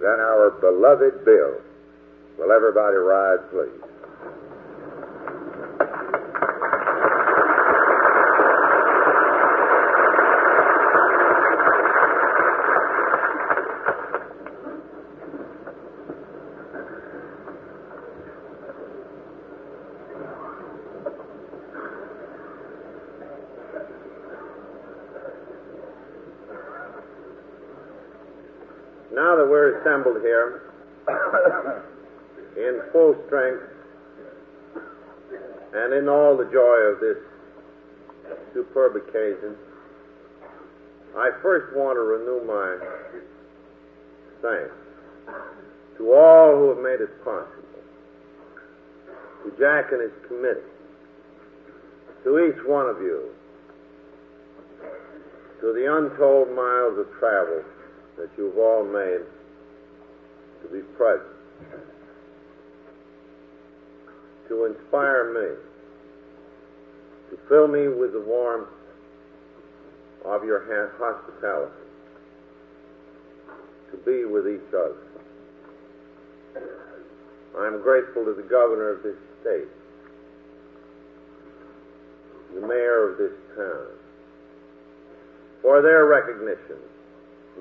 than our beloved Bill. Will everybody rise, please? Now that we're assembled here in full strength and in all the joy of this superb occasion, I first want to renew my thanks. To all who have made it possible, to Jack and his committee, to each one of you, to the untold miles of travel that you've all made to be present, to inspire me, to fill me with the warmth of your hospitality, to be with each other. I'm grateful to the governor of this state, the mayor of this town, for their recognition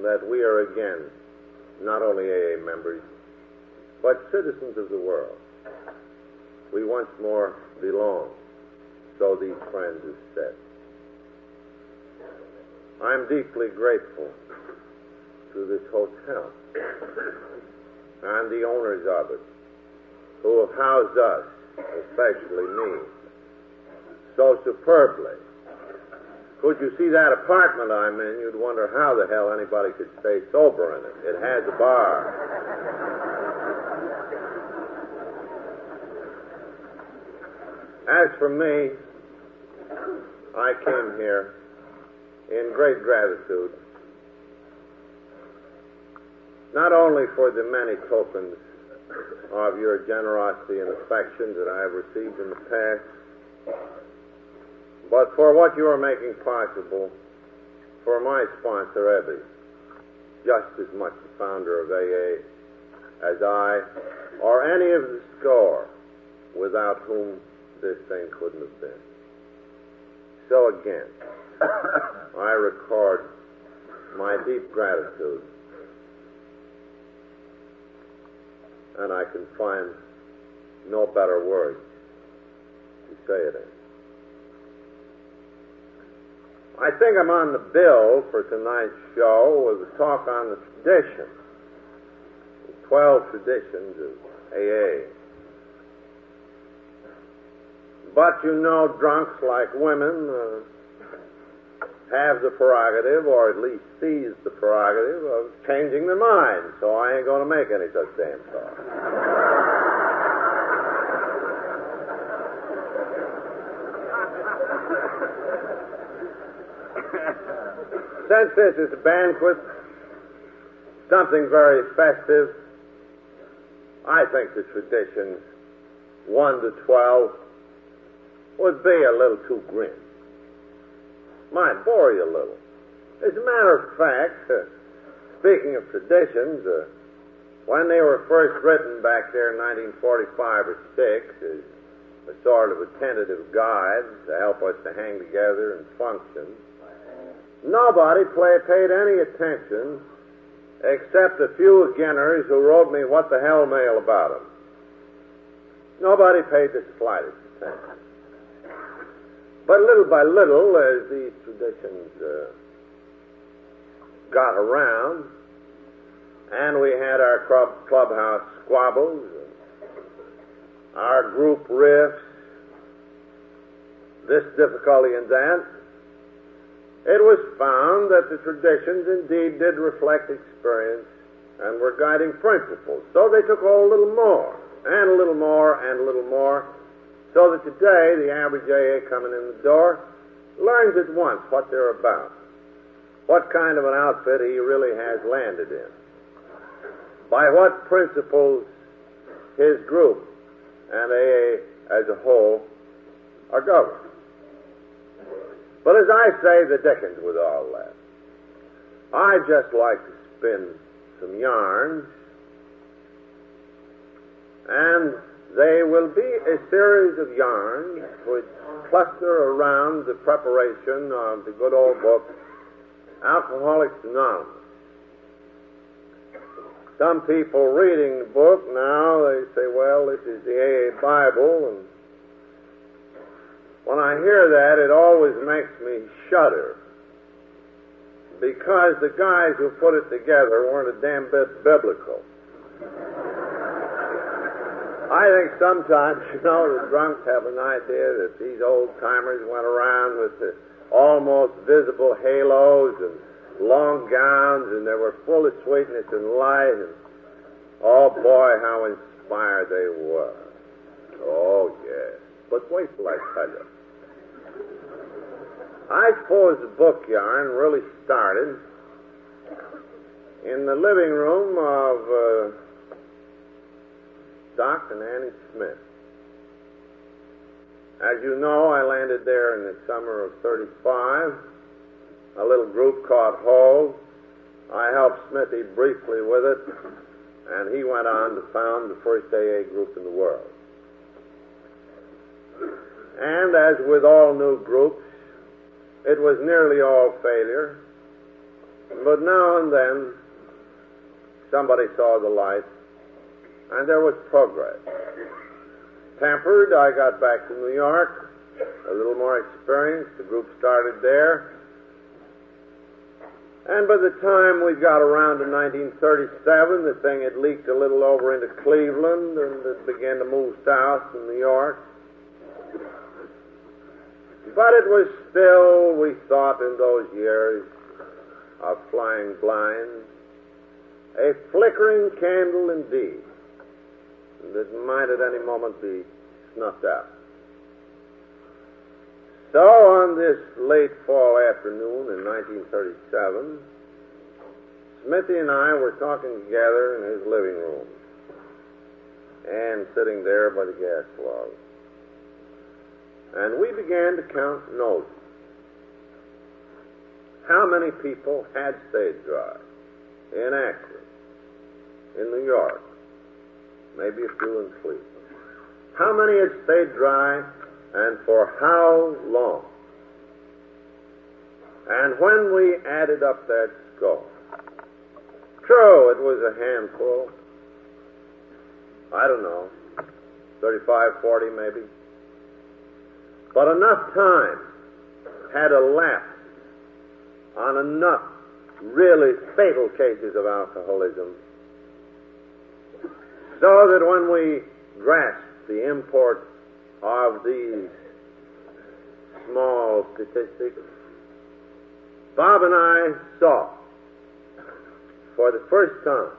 that we are again not only AA members, but citizens of the world. We once more belong, so these friends have said. I'm deeply grateful to this hotel and the owners of it who have housed us, especially me, so superbly. Could you see that apartment I'm in, you'd wonder how the hell anybody could stay sober in it. It has a bar. As for me, I came here in great gratitude, not only for the many tokens of your generosity and affection that I have received in the past, but for what you are making possible for my sponsor, Ebby, just as much the founder of AA as I, or any of the score without whom this thing couldn't have been. So again, I record my deep gratitude, and I can find no better words to say it in. I think I'm on the bill for tonight's show with a talk on the tradition, the 12 traditions of AA. But you know, drunks like women uh, have the prerogative, or at least seize the prerogative, of changing their minds, so I ain't going to make any such damn talk. Since this is a banquet, something very festive, I think the traditions 1 to 12 would be a little too grim. Might bore you a little. As a matter of fact, uh, speaking of traditions, uh, when they were first written back there in 1945 or 6 as a sort of a tentative guide to help us to hang together and function, nobody play, paid any attention except a few beginners who wrote me what the hell mail about them. Nobody paid the slightest attention. But little by little, as these traditions uh, got around, and we had our club, clubhouse squabbles, our group riffs, this difficulty and that, it was found that the traditions indeed did reflect experience and were guiding principles. So they took a little more, and a little more, and a little more, so that today the average AA coming in the door learns at once what they're about, what kind of an outfit he really has landed in, by what principles his group and AA as a whole are governed. But as I say, the dickens with all that. I just like to spin some yarns And they will be a series of yarns which cluster around the preparation of the good old book, Alcoholics Anonymous. Some people reading the book now, they say, well, this is the AA Bible, and when I hear that, it always makes me shudder. Because the guys who put it together weren't a damn bit biblical. I think sometimes, you know, the drunks have an idea that these old timers went around with the almost visible halos and long gowns and they were full of sweetness and light and oh boy, how inspired they were. Oh yes. But wait till I tell you. I suppose the book yarn really started in the living room of uh, Doc and Annie Smith. As you know, I landed there in the summer of 35. A little group caught hold. I helped Smithy briefly with it, and he went on to found the first AA group in the world. And as with all new groups, it was nearly all failure, but now and then somebody saw the light, and there was progress. Tempered, I got back to New York, a little more experience. The group started there. And by the time we got around to 1937, the thing had leaked a little over into Cleveland and it began to move south to New York. But it was still, we thought in those years of flying blind, a flickering candle indeed that might at any moment be snuffed out. So on this late fall afternoon in 1937, Smithy and I were talking together in his living room and sitting there by the gas log. And we began to count notes. How many people had stayed dry in Akron, in New York, maybe a few in Cleveland? How many had stayed dry and for how long? And when we added up that score, true, it was a handful. I don't know, 35, 40 maybe. But enough time had elapsed on enough really fatal cases of alcoholism so that when we grasped the import of these small statistics, Bob and I saw for the first time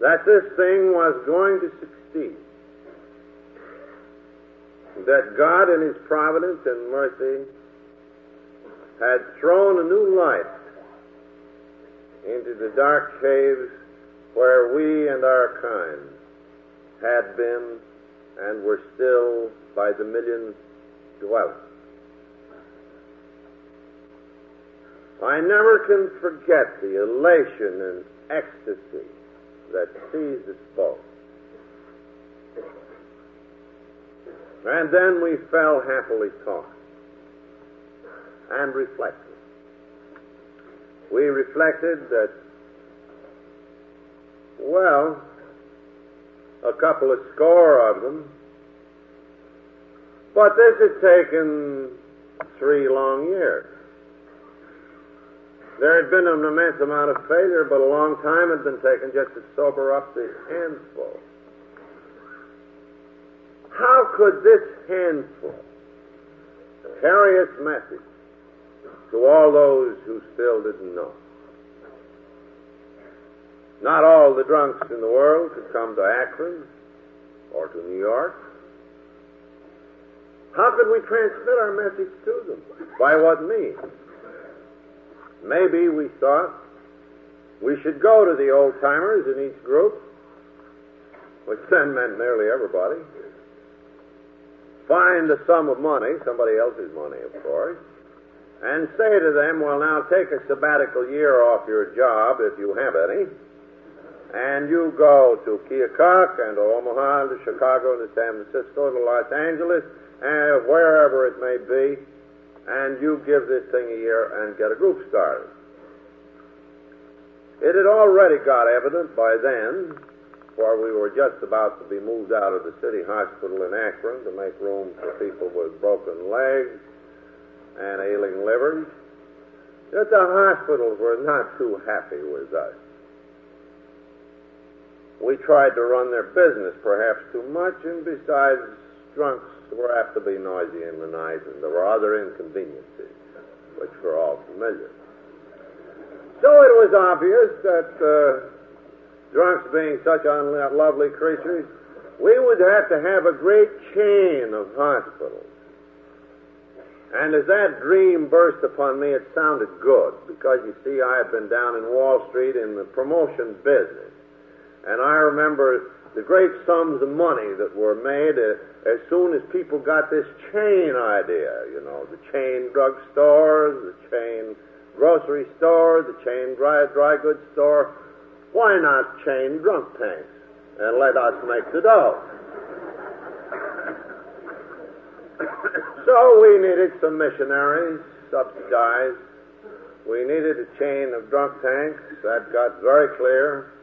that this thing was going to succeed. That God in His providence and mercy had thrown a new light into the dark caves where we and our kind had been and were still by the millions dwelling. I never can forget the elation and ecstasy that seized us both And then we fell happily talking and reflected. We reflected that, well, a couple of score of them, but this had taken three long years. There had been an immense amount of failure, but a long time had been taken just to sober up the handful. How could this handful carry its message to all those who still didn't know? Not all the drunks in the world could come to Akron or to New York. How could we transmit our message to them? By what means? Maybe we thought we should go to the old timers in each group, which then meant nearly everybody, find a sum of money, somebody else's money, of course, and say to them, well, now take a sabbatical year off your job, if you have any, and you go to Keokuk and to Omaha, to Chicago, and to San Francisco, to Los Angeles, and wherever it may be, and you give this thing a year and get a group started. It had already got evident by then, for we were just about to be moved out of the city hospital in Akron to make room for people with broken legs and ailing livers, that the hospitals were not too happy with us. We tried to run their business perhaps too much, and besides, drunks were apt to be noisy in the night, and there were other inconveniences, which we're all familiar. So it was obvious that uh, drunks being such unlovely creatures, we would have to have a great chain of hospitals. And as that dream burst upon me, it sounded good because you see, I had been down in Wall Street in the promotion business. And I remember the great sums of money that were made uh, as soon as people got this chain idea, you know, the chain drug stores, the chain grocery store, the chain dry, dry goods store. Why not chain drunk tanks and let us make the dough? so we needed some missionaries subsidized. We needed a chain of drunk tanks. That got very clear.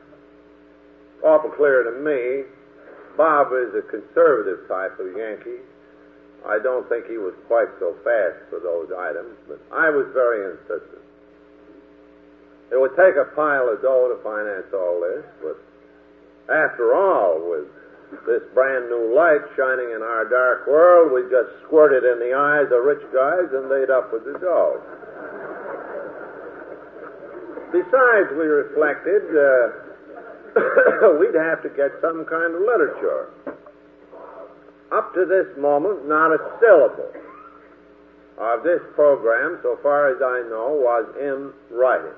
Awful clear to me. Bob is a conservative type of Yankee. I don't think he was quite so fast for those items, but I was very insistent. It would take a pile of dough to finance all this, but after all, with this brand new light shining in our dark world, we just squirted in the eyes of rich guys and they'd up with the dough. Besides, we reflected, uh, we'd have to get some kind of literature. Up to this moment, not a syllable of this program, so far as I know, was in writing.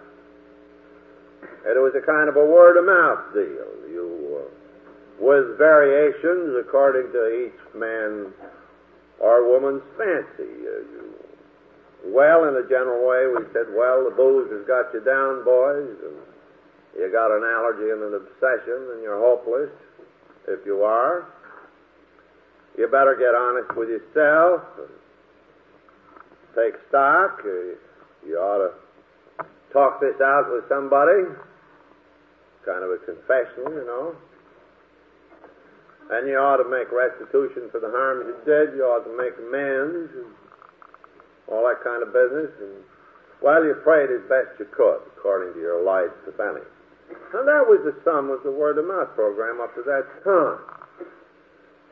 It was a kind of a word of mouth deal. You, uh, with variations according to each man or woman's fancy. Uh, you, well, in a general way, we said, well, the booze has got you down, boys, and you got an allergy and an obsession, and you're hopeless. If you are, you better get honest with yourself and take stock. Uh, you ought to talk this out with somebody. Kind of a confessional, you know. And you ought to make restitution for the harm you did. You ought to make amends and all that kind of business. And, well, you prayed as best you could, according to your lights, if any. And that was the sum of the word of mouth program up to that time.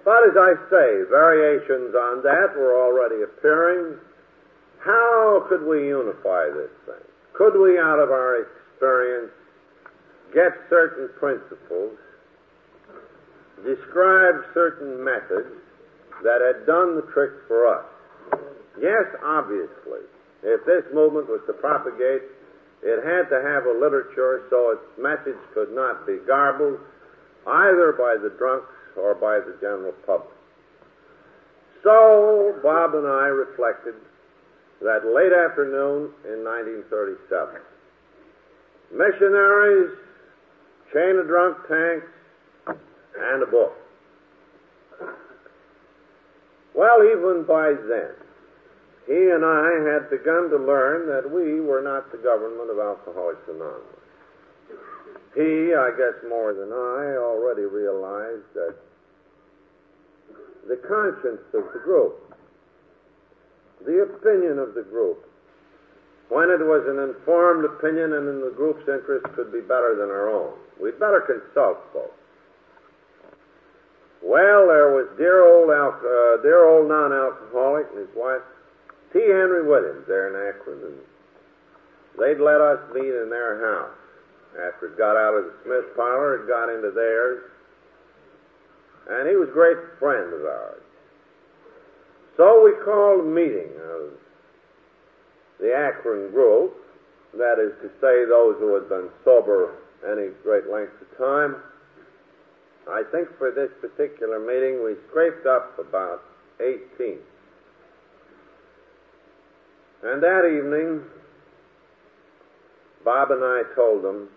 But as I say, variations on that were already appearing. How could we unify this thing? Could we, out of our experience, get certain principles, describe certain methods that had done the trick for us? Yes, obviously. If this movement was to propagate, it had to have a literature so its message could not be garbled either by the drunks or by the general public. So Bob and I reflected that late afternoon in 1937. Missionaries, chain of drunk tanks, and a book. Well, even by then, he and I had begun to learn that we were not the government of Alcoholics Anonymous. He, I guess more than I, already realized that the conscience of the group, the opinion of the group, when it was an informed opinion and in the group's interest could be better than our own. We'd better consult folks. Well, there was dear old uh, dear old non-alcoholic and his wife, T. Henry Williams, there in Akron, and they'd let us meet in their house. After it got out of the Smith parlor, it got into theirs. And he was a great friend of ours. So we called a meeting of the Akron group, that is to say, those who had been sober any great length of time. I think for this particular meeting we scraped up about 18. And that evening, Bob and I told them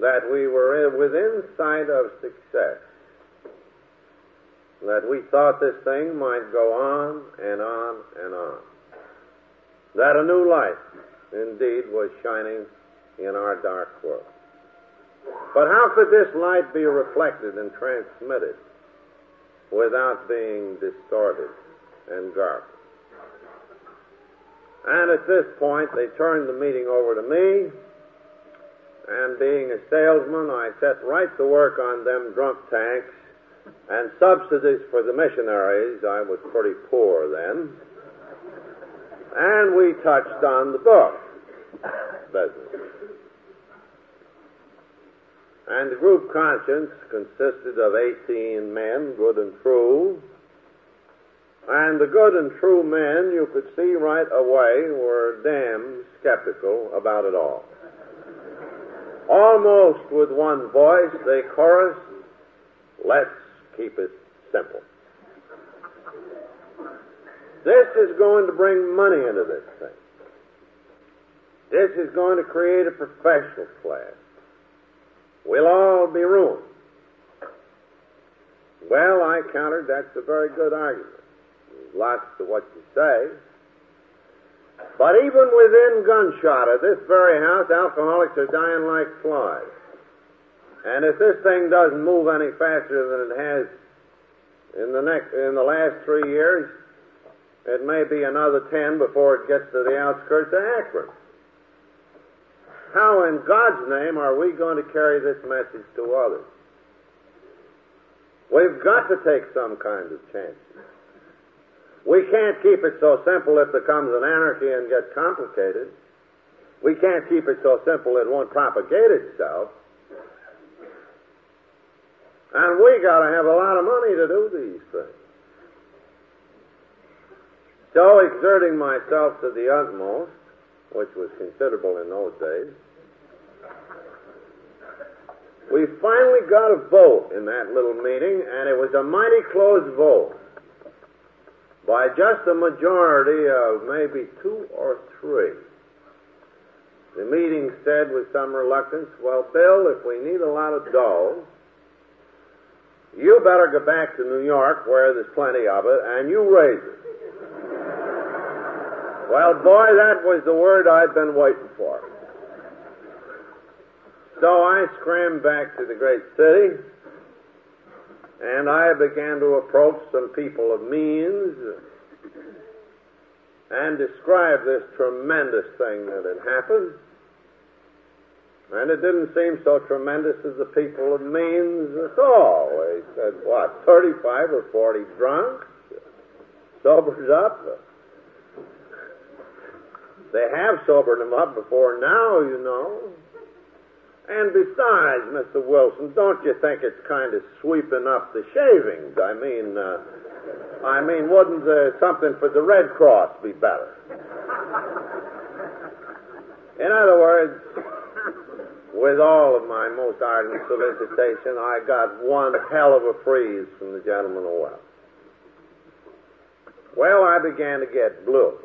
that we were within sight of success, that we thought this thing might go on and on and on, that a new light indeed was shining in our dark world. But how could this light be reflected and transmitted without being distorted and garbled? And at this point, they turned the meeting over to me, and being a salesman, I set right to work on them drunk tanks and subsidies for the missionaries. I was pretty poor then. And we touched on the book business. And the group conscience consisted of 18 men, good and true. And the good and true men, you could see right away, were damn skeptical about it all. Almost with one voice, they chorused, let's keep it simple. This is going to bring money into this thing. This is going to create a professional class. We'll all be ruined. Well, I countered, that's a very good argument. Lots to what you say. But even within gunshot of this very house, alcoholics are dying like flies. And if this thing doesn't move any faster than it has in the next, in the last three years, it may be another ten before it gets to the outskirts of Akron. How in God's name are we going to carry this message to others? We've got to take some kind of chances. We can't keep it so simple it becomes an anarchy and gets complicated. We can't keep it so simple it won't propagate itself. And we got to have a lot of money to do these things. So, exerting myself to the utmost, which was considerable in those days, we finally got a vote in that little meeting, and it was a mighty close vote by just a majority of maybe two or three. The meeting said with some reluctance, Well, Bill, if we need a lot of dough, you better go back to New York where there's plenty of it, and you raise it. Well, boy, that was the word I'd been waiting for. So I scrammed back to the great city, and I began to approach some people of means and describe this tremendous thing that had happened. And it didn't seem so tremendous as the people of means at all. They said, what, 35 or 40 drunks? Sobered up? They have sobered him up before now, you know. And besides, Mr. Wilson, don't you think it's kind of sweeping up the shavings? I mean, uh, I mean, wouldn't uh, something for the Red Cross be better? In other words, with all of my most ardent solicitation, I got one hell of a freeze from the gentleman of wealth. Well, I began to get blue.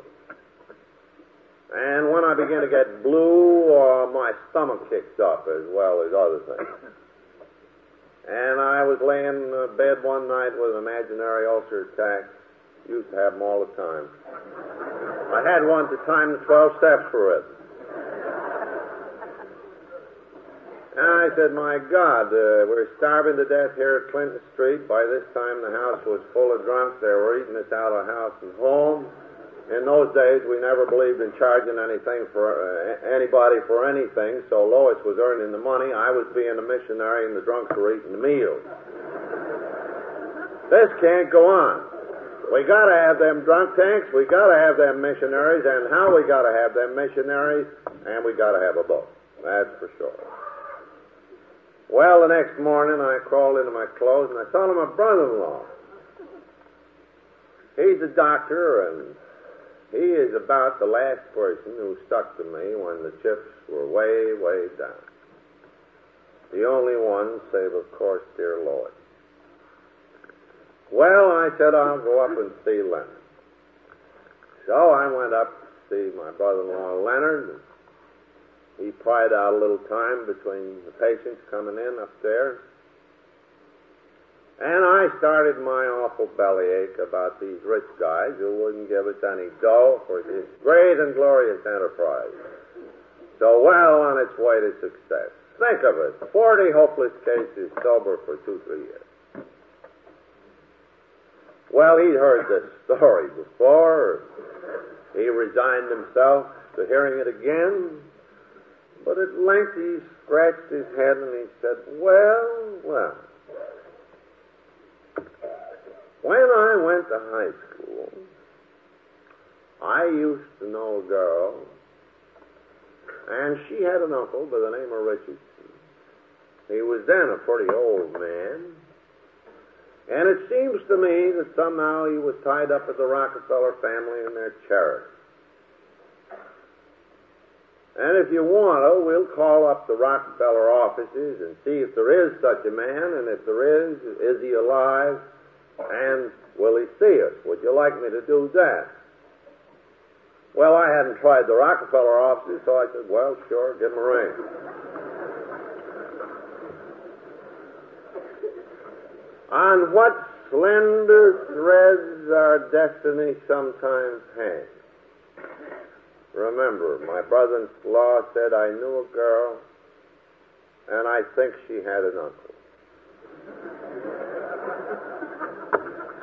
And when I began to get blue, uh, my stomach kicked up as well as other things. And I was laying in bed one night with an imaginary ulcer attack. Used to have them all the time. I had one to time the 12 steps for it. And I said, My God, uh, we're starving to death here at Clinton Street. By this time, the house was full of drunks. They were eating us out of house and home. In those days, we never believed in charging anything for uh, anybody for anything, so Lois was earning the money. I was being a missionary, and the drunks were eating the meals. This can't go on. We got to have them drunk tanks. We got to have them missionaries, and how we got to have them missionaries, and we got to have a boat. That's for sure. Well, the next morning, I crawled into my clothes, and I saw my brother-in-law. He's a doctor, and he is about the last person who stuck to me when the chips were way, way down. The only one, save, of course, dear Lois. Well, I said I'll go up and see Leonard. So I went up to see my brother-in-law Leonard. he pried out a little time between the patients coming in up there. And I started my awful bellyache about these rich guys who wouldn't give us any dough for this great and glorious enterprise. So well on its way to success. Think of it. Forty hopeless cases sober for two, three years. Well, he'd heard this story before. He resigned himself to hearing it again. But at length he scratched his head and he said, Well, well. When I went to high school, I used to know a girl, and she had an uncle by the name of Richardson. He was then a pretty old man, and it seems to me that somehow he was tied up with the Rockefeller family and their charity. And if you want to, we'll call up the Rockefeller offices and see if there is such a man, and if there is, is he alive? And will he see us? Would you like me to do that? Well, I hadn't tried the Rockefeller offices, so I said, well, sure, give him a ring. On what slender threads our destiny sometimes hangs. Remember, my brother-in-law said I knew a girl, and I think she had an uncle.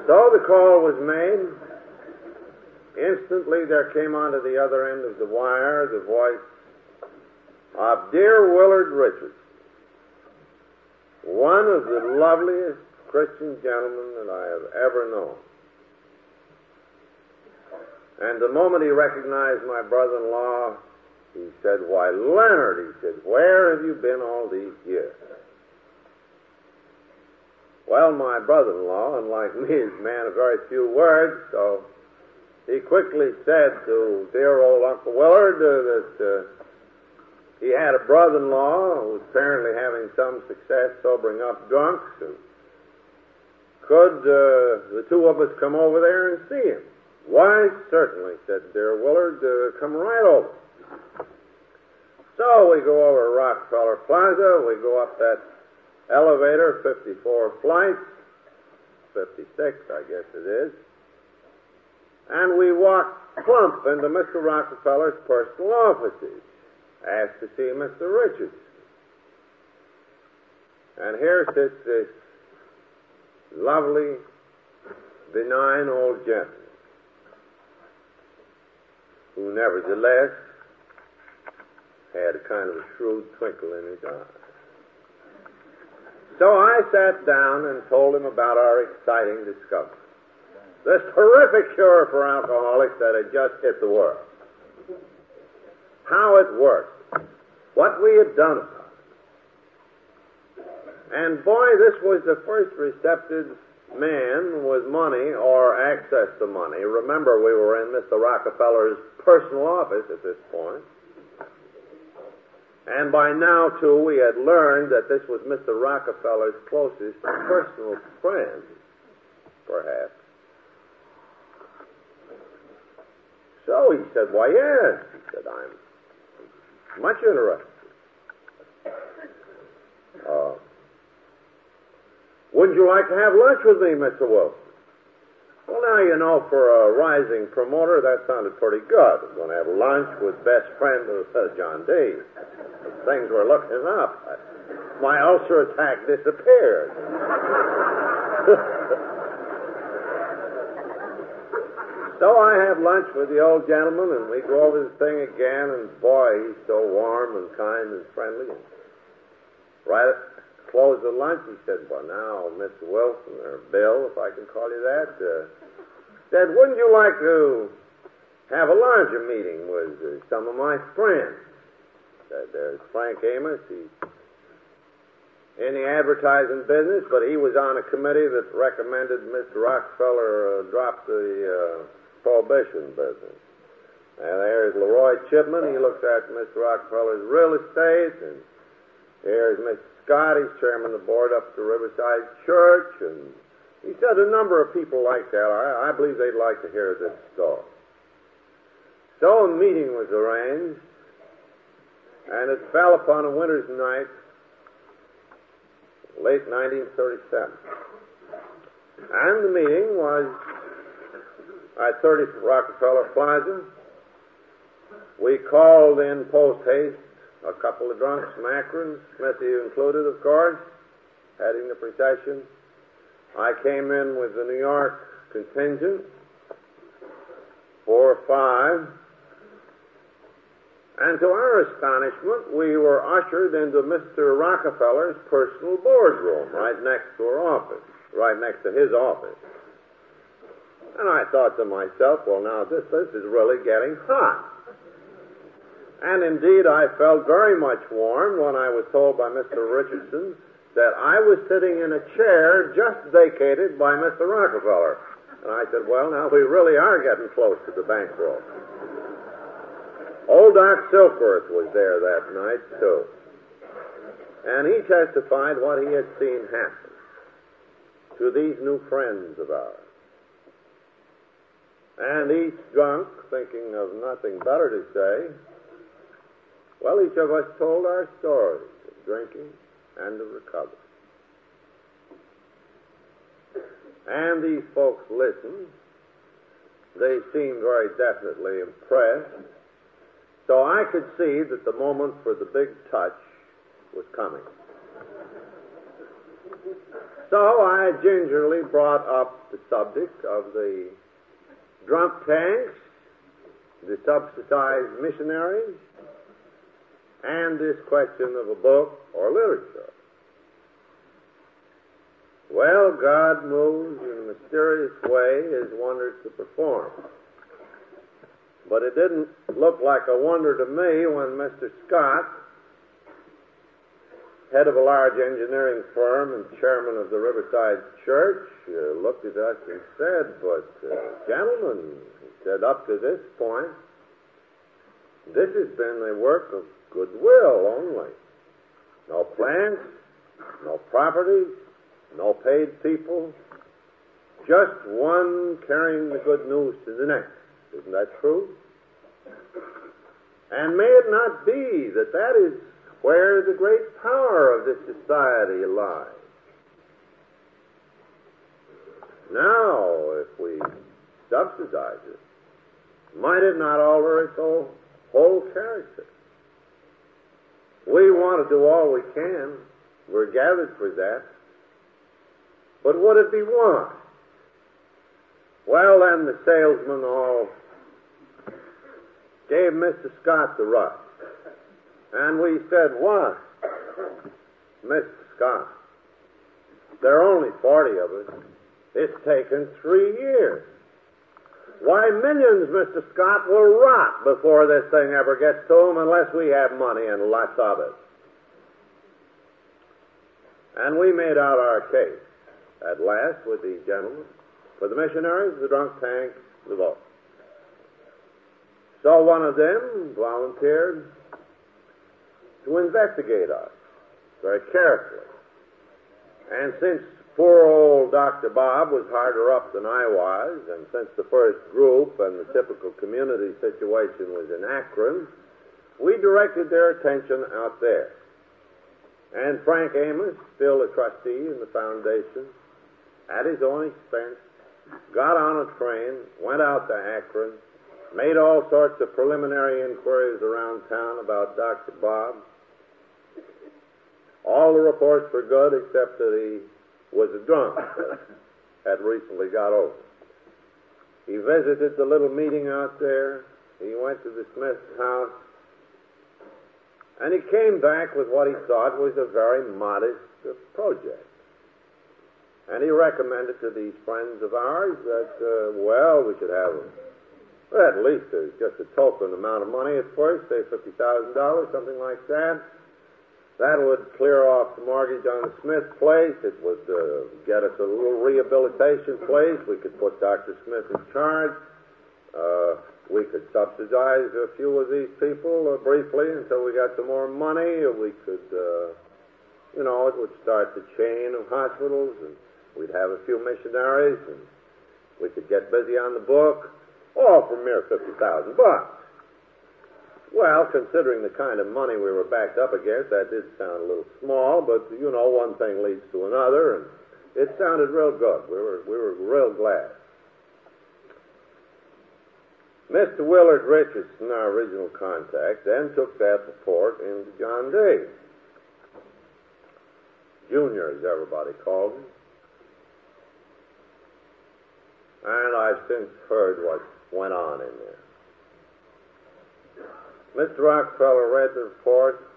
So the call was made. Instantly there came onto the other end of the wire the voice of dear Willard Richards, one of the loveliest Christian gentlemen that I have ever known. And the moment he recognized my brother-in-law, he said, Why, Leonard, he said, where have you been all these years? Well, my brother-in-law, unlike me, is a man of very few words, so he quickly said to dear old Uncle Willard uh, that uh, he had a brother-in-law who was apparently having some success sobering up drunks, and could uh, the two of us come over there and see him? Why, certainly, said dear Willard, uh, come right over. So we go over to Rockefeller Plaza, we go up that elevator, 54 flights, 56, I guess it is. And we walk plump into Mr. Rockefeller's personal offices, asked to see Mr. Richards. And here sits this lovely, benign old gentleman, who nevertheless had a kind of a shrewd twinkle in his eye. So I sat down and told him about our exciting discovery. This terrific cure for alcoholics that had just hit the world. How it worked. What we had done about it. And boy, this was the first receptive man with money or access to money. Remember, we were in Mr. Rockefeller's personal office at this point. And by now, too, we had learned that this was Mr. Rockefeller's closest personal friend, perhaps. So he said, Why, yes. He said, I'm much interested. Uh, wouldn't you like to have lunch with me, Mr. Wilson? Well, now, you know, for a rising promoter, that sounded pretty good. I'm going to have lunch with best friend of uh, John D. Things were looking up. My ulcer attack disappeared. so I have lunch with the old gentleman, and we go over the thing again, and boy, he's so warm and kind and friendly. And right at the lunch, he said, Well, now, Mr. Wilson, or Bill, if I can call you that, uh, said, Wouldn't you like to have a larger meeting with uh, some of my friends? Said, There's Frank Amos. He's in the advertising business, but he was on a committee that recommended Mr. Rockefeller uh, drop the uh, prohibition business. And there's Leroy Chipman. He looks after Mr. Rockefeller's real estate. And here's Mr. Scott. He's chairman of the board up at the Riverside Church. And he said a number of people like that. I, I believe they'd like to hear this story. So a meeting was arranged. And it fell upon a winter's night, late 1937. And the meeting was at 30 Rockefeller Plaza. We called in post haste a couple of drunks from Akron, Smithy included, of course, heading the procession. I came in with the New York contingent, four or five, and to our astonishment, we were ushered into Mr. Rockefeller's personal boardroom right next to our office, right next to his office. And I thought to myself, well, now this, this is really getting hot. And indeed, I felt very much warm when I was told by Mr. Richardson that I was sitting in a chair just vacated by Mr. Rockefeller. And I said, well, now we really are getting close to the bankroll. Old Doc Silkworth was there that night, too. And he testified what he had seen happen to these new friends of ours. And each drunk, thinking of nothing better to say, well, each of us told our stories of drinking and of recovery. And these folks listened. They seemed very definitely impressed. So I could see that the moment for the big touch was coming. So I gingerly brought up the subject of the drunk tanks, the subsidized missionaries, and this question of a book or literature. Well, God moves in a mysterious way his wonders to perform. But it didn't look like a wonder to me when Mr. Scott, head of a large engineering firm and chairman of the Riverside Church, uh, looked at us and said, But, uh, gentlemen, he said, up to this point, this has been a work of goodwill only. No plants, no properties, no paid people, just one carrying the good news to the next. Isn't that true? And may it not be that that is where the great power of this society lies? Now, if we subsidize it, might it not alter its whole character? We want to do all we can. We're gathered for that. But what it be want? Well, then the salesmen all gave Mr. Scott the rush. And we said, Why? Mr. Scott, there are only 40 of us. It's taken three years. Why, millions, Mr. Scott, will rot before this thing ever gets to them unless we have money and lots of it. And we made out our case at last with these gentlemen for the missionaries, the drunk tank, the boat. So one of them volunteered to investigate us very carefully. And since poor old Dr. Bob was harder up than I was, and since the first group and the typical community situation was in Akron, we directed their attention out there. And Frank Amos, still a trustee in the foundation, at his own expense, got on a train, went out to Akron, Made all sorts of preliminary inquiries around town about Dr. Bob. All the reports were good except that he was a drunk, had recently got over. He visited the little meeting out there. He went to the Smith's house. And he came back with what he thought was a very modest project. And he recommended to these friends of ours that, uh, well, we should have well, at least there's just a token amount of money at first, say $50,000, something like that. That would clear off the mortgage on the Smith place. It would uh, get us a little rehabilitation place. We could put Dr. Smith in charge. Uh, we could subsidize a few of these people uh, briefly until we got some more money. We could, uh, you know, it would start the chain of hospitals, and we'd have a few missionaries, and we could get busy on the book all for mere 50,000 bucks. Well, considering the kind of money we were backed up against, that did sound a little small, but you know, one thing leads to another, and it sounded real good. We were, we were real glad. Mr. Willard Richardson, our original contact, then took that report into John D. Junior, as everybody called him. And I've since heard what went on in there. Mr. Rockefeller read the report,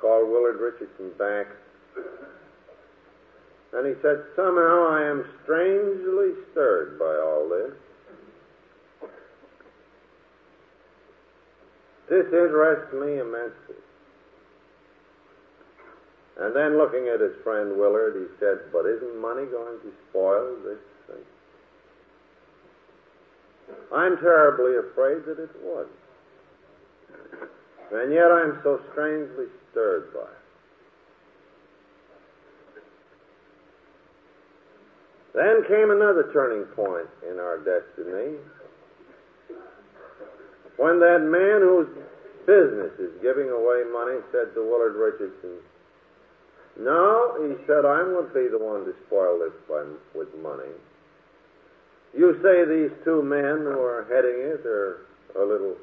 called Willard Richardson back, and he said, Somehow I am strangely stirred by all this. This interests me immensely. And then looking at his friend Willard, he said, But isn't money going to spoil this thing? I'm terribly afraid that it would. And yet I'm so strangely stirred by it. Then came another turning point in our destiny. When that man whose business is giving away money said to Willard Richardson, No, he said, I'm going to be the one to spoil this by, with money. You say these two men who are heading it are a little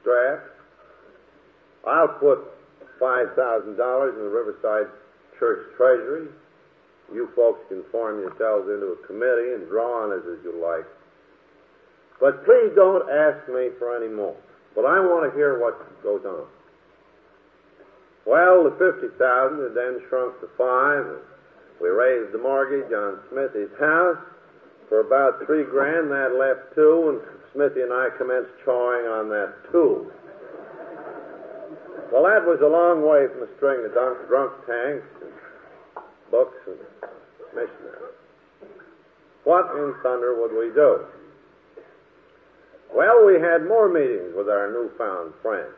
strapped. I'll put $5,000 in the Riverside Church Treasury. You folks can form yourselves into a committee and draw on it as you like. But please don't ask me for any more. But I want to hear what goes on. Well, the 50000 had then shrunk to five. We raised the mortgage on Smithy's house for about three grand. That left two, and Smithy and I commenced chawing on that two. Well, that was a long way from a string of drunk, drunk tanks and books and missionaries. What in thunder would we do? Well, we had more meetings with our newfound friends.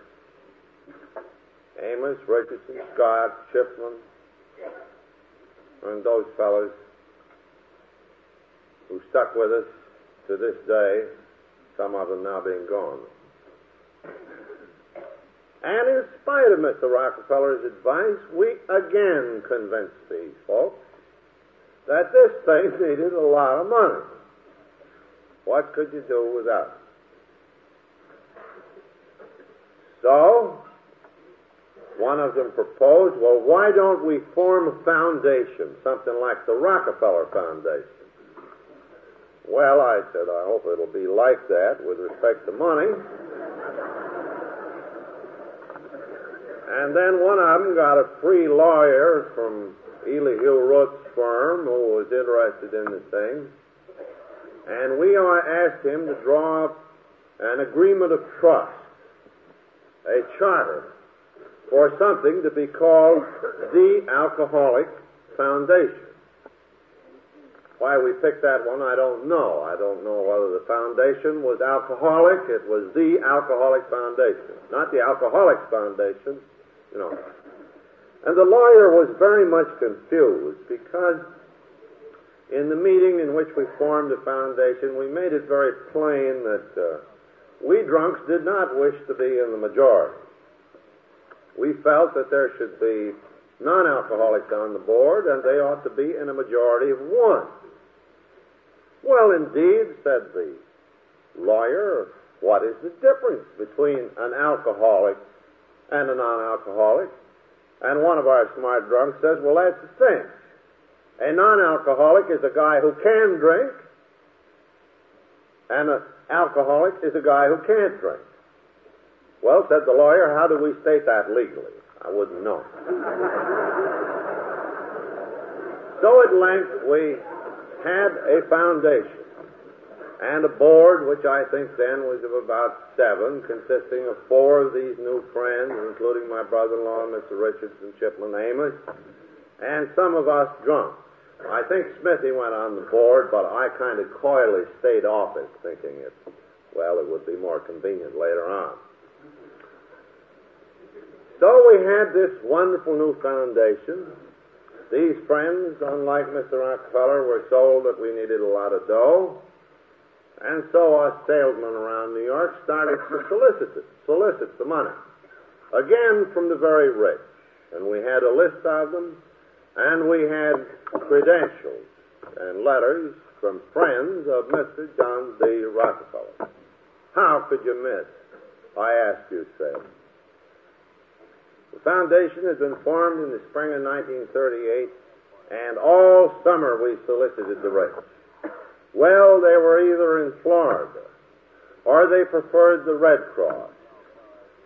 Amos, Richardson, Scott, Chipman, and those fellows who stuck with us to this day, some of them now being gone. And in spite of Mr. Rockefeller's advice, we again convinced these folks that this thing needed a lot of money. What could you do without it? So, one of them proposed, well, why don't we form a foundation, something like the Rockefeller Foundation? Well, I said, I hope it'll be like that with respect to money. And then one of them got a free lawyer from Elihu Root's firm who was interested in the thing. And we asked him to draw up an agreement of trust, a charter, for something to be called the Alcoholic Foundation. Why we picked that one, I don't know. I don't know whether the foundation was alcoholic. It was the Alcoholic Foundation, not the Alcoholics Foundation you know. And the lawyer was very much confused because in the meeting in which we formed the foundation, we made it very plain that uh, we drunks did not wish to be in the majority. We felt that there should be non alcoholics on the board, and they ought to be in a majority of one. Well, indeed, said the lawyer, what is the difference between an alcoholic and a non-alcoholic. And one of our smart drunks says, well, that's the thing. A non-alcoholic is a guy who can drink, and an alcoholic is a guy who can't drink. Well, said the lawyer, how do we state that legally? I wouldn't know. so at length we had a foundation and a board, which I think then was of about seven, consisting of four of these new friends, including my brother-in-law, Mr. Richardson, Chipman Amos, and some of us drunk. I think Smithy went on the board, but I kind of coyly stayed off it, thinking it, well, it would be more convenient later on. So we had this wonderful new foundation. These friends, unlike Mr. Rockefeller, were sold that we needed a lot of dough. And so us salesmen around New York started to solicit it, solicit the money. Again from the very rich. And we had a list of them, and we had credentials and letters from friends of Mr. John D. Rockefeller. How could you miss? I ask you, say. The foundation had been formed in the spring of 1938, and all summer we solicited the rich. Well, they were either in Florida, or they preferred the Red Cross,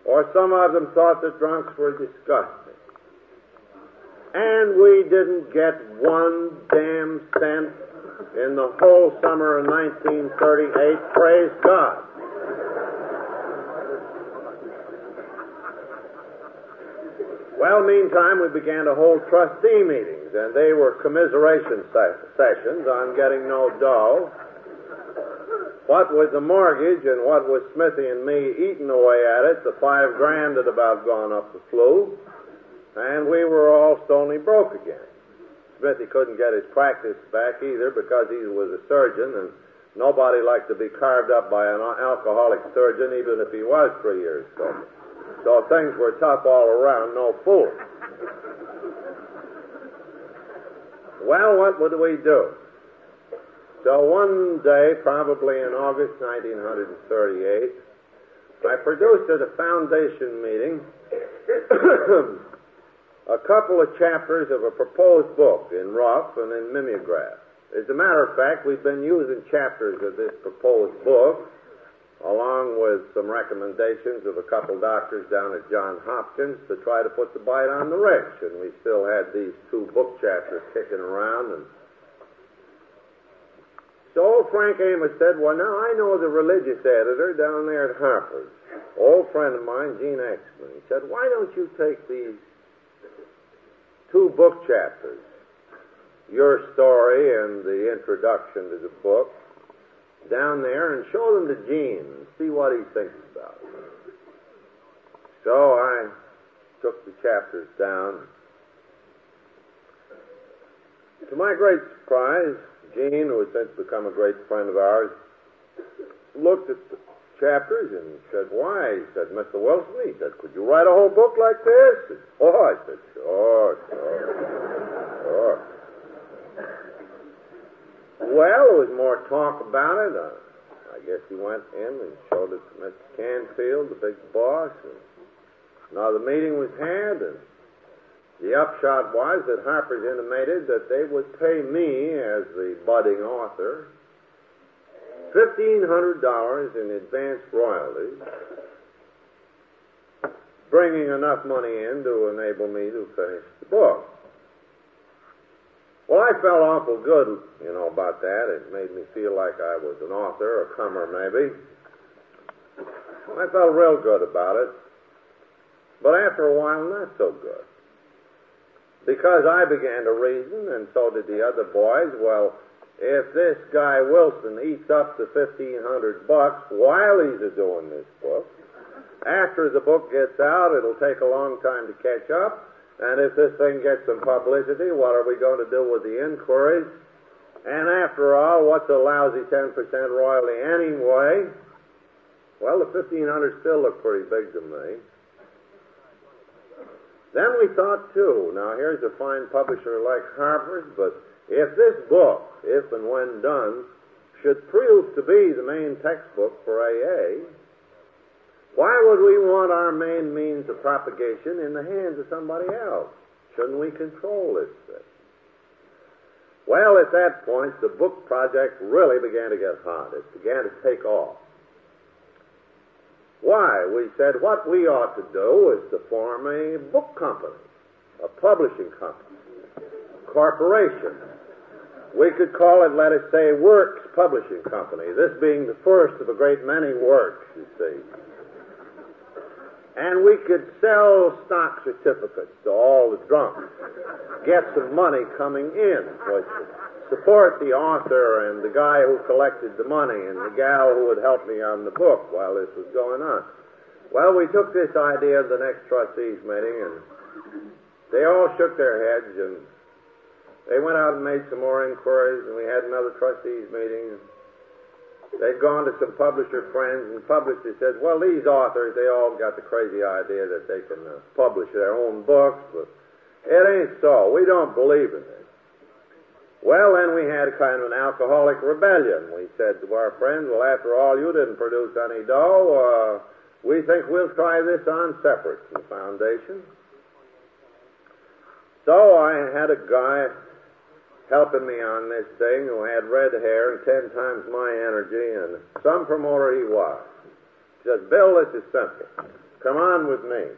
or some of them thought that drunks were disgusting. And we didn't get one damn cent in the whole summer of 1938. Praise God. Well, meantime, we began to hold trustee meetings, and they were commiseration sessions on getting no dough. What with the mortgage and what with Smithy and me eating away at it, the five grand had about gone up the flue, and we were all stony broke again. Smithy couldn't get his practice back either because he was a surgeon, and nobody liked to be carved up by an alcoholic surgeon, even if he was three years sober. So things were tough all around, no fool. Well, what would we do? So one day, probably in August 1938, I produced at a foundation meeting a couple of chapters of a proposed book in rough and in mimeograph. As a matter of fact, we've been using chapters of this proposed book along with some recommendations of a couple doctors down at Johns Hopkins to try to put the bite on the rich. And we still had these two book chapters kicking around. And so Frank Amos said, Well, now I know the religious editor down there at Harper's, old friend of mine, Gene Exman. He said, Why don't you take these two book chapters, your story and the introduction to the book, down there and show them to Gene and see what he thinks about it. So I took the chapters down. To my great surprise, Gene, who has since become a great friend of ours, looked at the chapters and said, Why? He said, Mr. Wilson, he said, Could you write a whole book like this? oh, I said, sure, sure. Well, there was more talk about it. Uh, I guess he went in and showed it to Mr. Canfield, the big boss. And another meeting was had, and the upshot was that Harper's intimated that they would pay me, as the budding author, $1,500 in advance royalties, bringing enough money in to enable me to finish the book. Well, I felt awful good, you know, about that. It made me feel like I was an author, a comer maybe. I felt real good about it. But after a while, not so good. Because I began to reason, and so did the other boys, well, if this guy Wilson eats up the fifteen hundred bucks while he's doing this book, after the book gets out, it'll take a long time to catch up, and if this thing gets some publicity, what are we going to do with the inquiries? And after all, what's a lousy 10% royalty anyway? Well, the 1500 still look pretty big to me. Then we thought, too, now here's a fine publisher like Harper's, but if this book, if and when done, should prove to be the main textbook for AA, why would we want our main means of propagation in the hands of somebody else? Shouldn't we control this thing? Well, at that point, the book project really began to get hot. It began to take off. Why? We said what we ought to do is to form a book company, a publishing company, corporation. We could call it, let us say, Works Publishing Company, this being the first of a great many works, you see and we could sell stock certificates to all the drunks, get some money coming in, which support the author and the guy who collected the money and the gal who would help me on the book while this was going on. Well, we took this idea of the next trustees meeting, and they all shook their heads, and they went out and made some more inquiries, and we had another trustees meeting. They'd gone to some publisher friends, and publisher said, well, these authors, they all got the crazy idea that they can uh, publish their own books, but it ain't so. We don't believe in it. Well, then we had a kind of an alcoholic rebellion. We said to our friends, well, after all, you didn't produce any dough. Uh, we think we'll try this on separate from the foundation. So I had a guy helping me on this thing who had red hair and ten times my energy, and some promoter he was. He says, Bill, this is simple. Come on with me.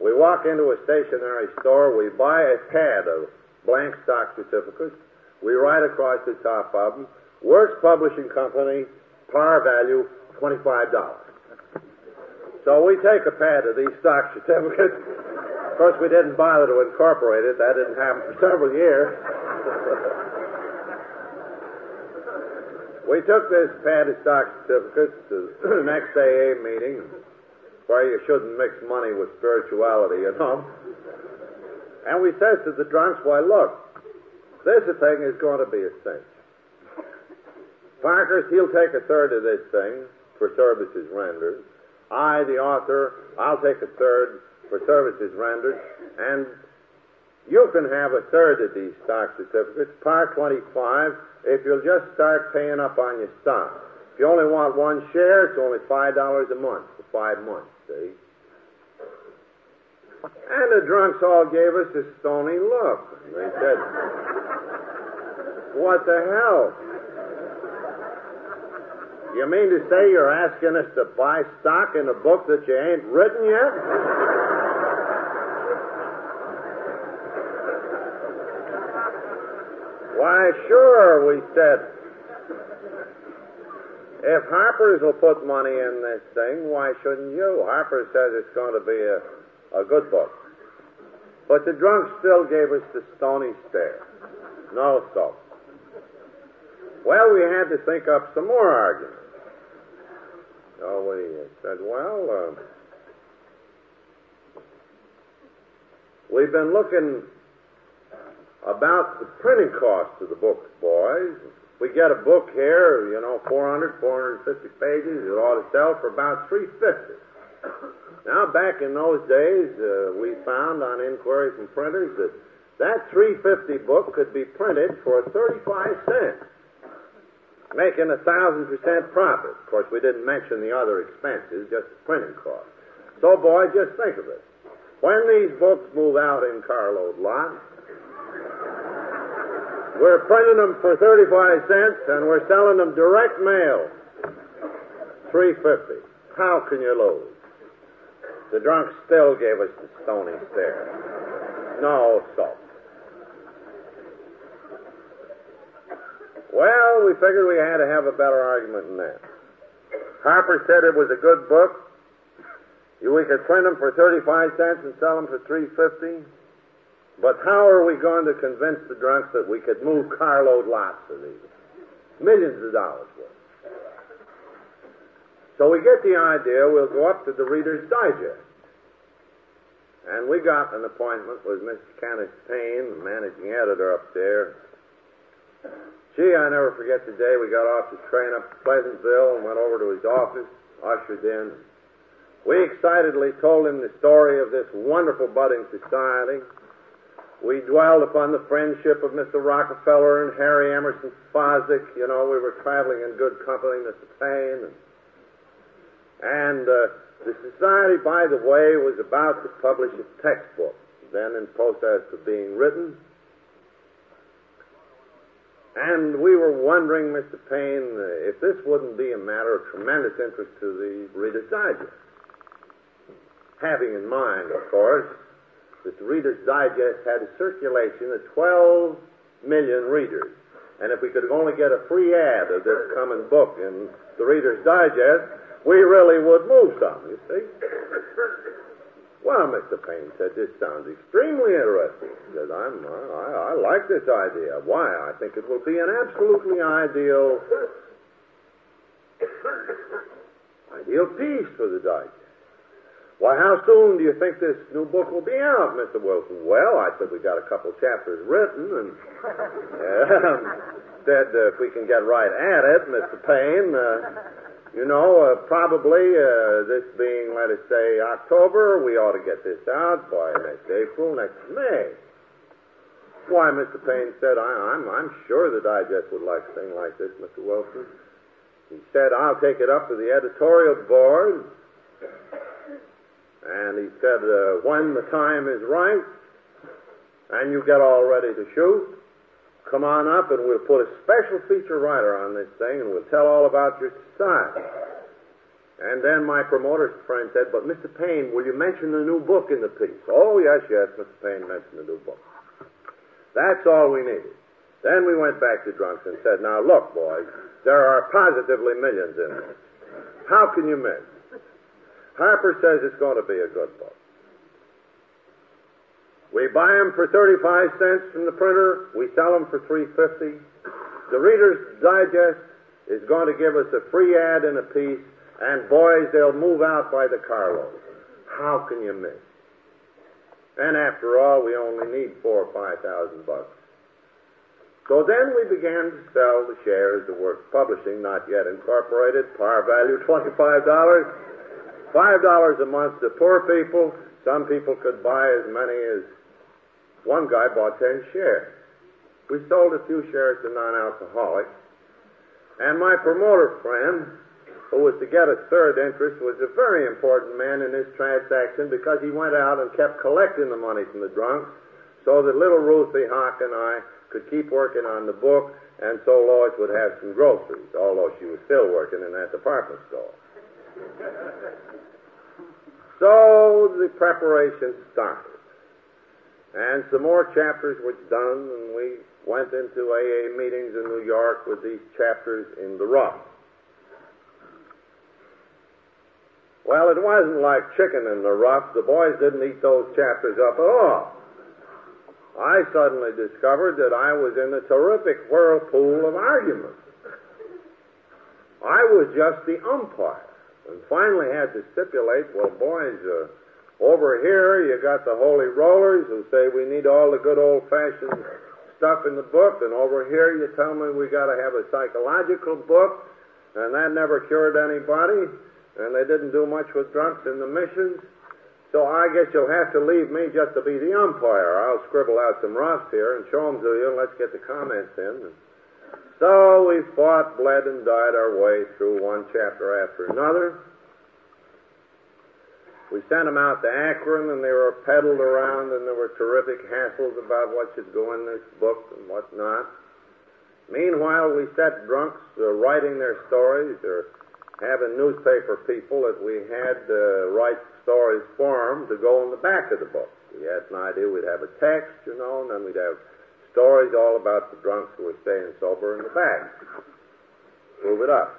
We walk into a stationery store, we buy a pad of blank stock certificates, we write across the top of them, Works Publishing Company, par value $25. So we take a pad of these stock certificates. Of course, we didn't bother to incorporate it. That didn't happen for several years. we took this pad stock certificates to the next AA meeting where you shouldn't mix money with spirituality, you know. And we says to the drunks, why, look, this thing is going to be a cinch. Parkhurst, he'll take a third of this thing for services rendered. I, the author, I'll take a third for services rendered. And you can have a third of these stock certificates, par 25, if you'll just start paying up on your stock. If you only want one share, it's only $5 a month for five months see? And the drunks all gave us a stony look. They said, What the hell? You mean to say you're asking us to buy stock in a book that you ain't written yet? Why, sure, we said. If Harper's will put money in this thing, why shouldn't you? Harper says it's going to be a, a good book. But the drunk still gave us the stony stare. No soap. Well, we had to think up some more arguments. So we said, well, uh, we've been looking about the printing cost of the books, boys. We get a book here, you know, 400, 450 pages. It ought to sell for about 350. Now, back in those days, uh, we found on inquiry from printers that that 350 book could be printed for 35 cents, making a thousand percent profit. Of course, we didn't mention the other expenses, just the printing cost. So, boy, just think of it. When these books move out in carload lots, we're printing them for 35 cents and we're selling them direct mail. 350. How can you lose? The drunk still gave us the stony stare. No salt. Well, we figured we had to have a better argument than that. Harper said it was a good book. We could print them for 35 cents and sell them for 350. But how are we going to convince the drunks that we could move carload lots of these? Millions of dollars worth. So we get the idea we'll go up to the Reader's Digest. And we got an appointment with Mr. Kenneth Payne, the managing editor up there. Gee, I never forget the day we got off the train up to Pleasantville and went over to his office, ushered in. We excitedly told him the story of this wonderful budding society we dwelled upon the friendship of Mr. Rockefeller and Harry Emerson Fosdick. You know, we were traveling in good company, Mr. Payne. And, and uh, the society, by the way, was about to publish a textbook, then in protest of being written. And we were wondering, Mr. Payne, uh, if this wouldn't be a matter of tremendous interest to the Reader's Digest. Having in mind, of course, that the Reader's Digest had a circulation of 12 million readers. And if we could only get a free ad of this coming book in the Reader's Digest, we really would move some, you see. Well, Mr. Payne said, this sounds extremely interesting. He said, I'm, uh, I, I like this idea. Why? I think it will be an absolutely ideal, ideal piece for the Digest. Why, how soon do you think this new book will be out, Mr. Wilson? Well, I said we got a couple chapters written, and uh, said uh, if we can get right at it, Mr. Payne, uh, you know, uh, probably uh, this being, let us say, October, we ought to get this out by next April, next May. Why, Mr. Payne said, I, I'm, I'm sure the Digest would like a thing like this, Mr. Wilson. He said, I'll take it up to the editorial board and he said, uh, when the time is right and you get all ready to shoot, come on up and we'll put a special feature writer on this thing and we'll tell all about your society. And then my promoter's friend said, but Mr. Payne, will you mention the new book in the piece? Oh, yes, yes, Mr. Payne mentioned the new book. That's all we needed. Then we went back to Drunks and said, now look, boys, there are positively millions in this. How can you miss? Harper says it's going to be a good book. We buy them for 35 cents from the printer. We sell them for 350. The Reader's Digest is going to give us a free ad in a piece, and boys, they'll move out by the carload. How can you miss? And after all, we only need four or five thousand bucks. So then we began to sell the shares of Works Publishing, not yet incorporated, par value $25. Five dollars a month to poor people. Some people could buy as many as one guy bought ten shares. We sold a few shares to non-alcoholics. And my promoter friend, who was to get a third interest, was a very important man in this transaction because he went out and kept collecting the money from the drunks so that little Ruthie Hock and I could keep working on the book and so Lois would have some groceries, although she was still working in that department store. So the preparation started. And some more chapters were done, and we went into AA meetings in New York with these chapters in the rough. Well, it wasn't like chicken in the rough. The boys didn't eat those chapters up at all. I suddenly discovered that I was in a terrific whirlpool of argument. I was just the umpire and finally had to stipulate, well, boys, uh, over here you got the holy rollers who say we need all the good old fashioned stuff in the book, and over here you tell me we got to have a psychological book, and that never cured anybody, and they didn't do much with drunks in the missions. So I guess you'll have to leave me just to be the umpire. I'll scribble out some roughs here and show them to you, and let's get the comments in. So we fought, bled, and died our way through one chapter after another. We sent them out to Akron, and they were peddled around, and there were terrific hassles about what should go in this book and what not. Meanwhile, we sat drunks uh, writing their stories or having newspaper people that we had uh, write stories for them to go in the back of the book. We had an idea we'd have a text, you know, and then we'd have stories all about the drunks who were staying sober in the back. Move it up.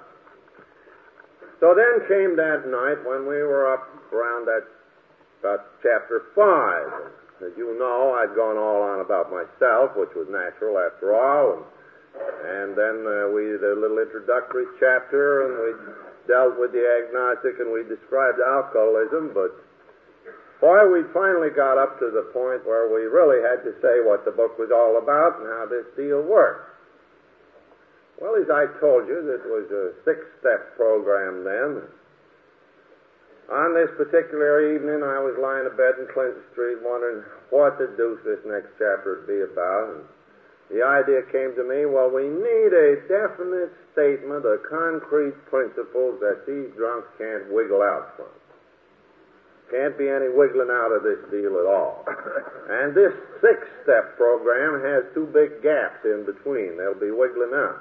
So then came that night when we were up around that about chapter five. As you know, I'd gone all on about myself, which was natural after all, and, and then uh, we did a little introductory chapter, and we dealt with the agnostic, and we described alcoholism, but Boy, we finally got up to the point where we really had to say what the book was all about and how this deal worked. Well, as I told you, it was a six-step program then. On this particular evening, I was lying in bed in Clinton Street wondering what the deuce this next chapter would be about. And the idea came to me, well, we need a definite statement, a concrete principle that these drunks can't wiggle out from. Can't be any wiggling out of this deal at all. And this six step program has two big gaps in between. They'll be wiggling out.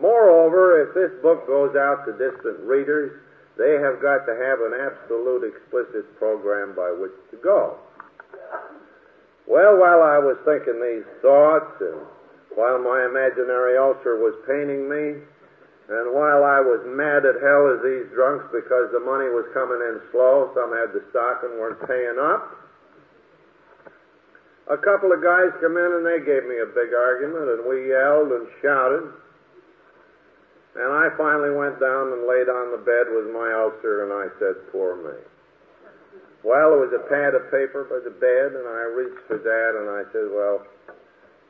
Moreover, if this book goes out to distant readers, they have got to have an absolute explicit program by which to go. Well, while I was thinking these thoughts, and while my imaginary ulcer was paining me, and while I was mad at hell as these drunks because the money was coming in slow, some had the stock and weren't paying up. A couple of guys come in and they gave me a big argument and we yelled and shouted. And I finally went down and laid on the bed with my ulcer and I said, poor me. Well, there was a pad of paper by the bed, and I reached for that, and I said, well,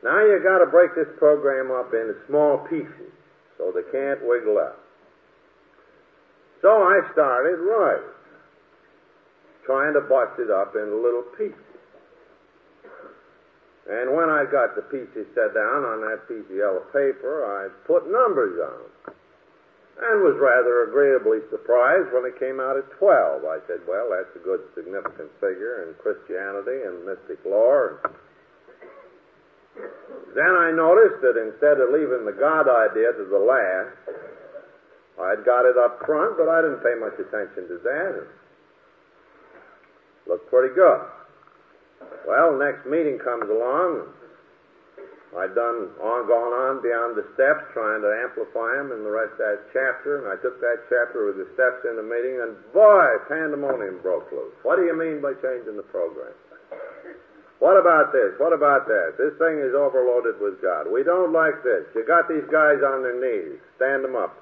now you got to break this program up into small pieces so they can't wiggle out. So I started right, trying to bust it up into little pieces. And when I got the pieces set down on that piece of yellow paper, I put numbers on them and was rather agreeably surprised when it came out at 12. I said, well, that's a good significant figure in Christianity and mystic lore. Then I noticed that instead of leaving the God idea to the last, I'd got it up front, but I didn't pay much attention to that. It looked pretty good. Well, next meeting comes along. I'd done on, gone on beyond the steps, trying to amplify them in the rest of that chapter, and I took that chapter with the steps in the meeting, and boy, pandemonium broke loose. What do you mean by changing the program? What about this? What about that? This thing is overloaded with God. We don't like this. You got these guys on their knees. Stand them up.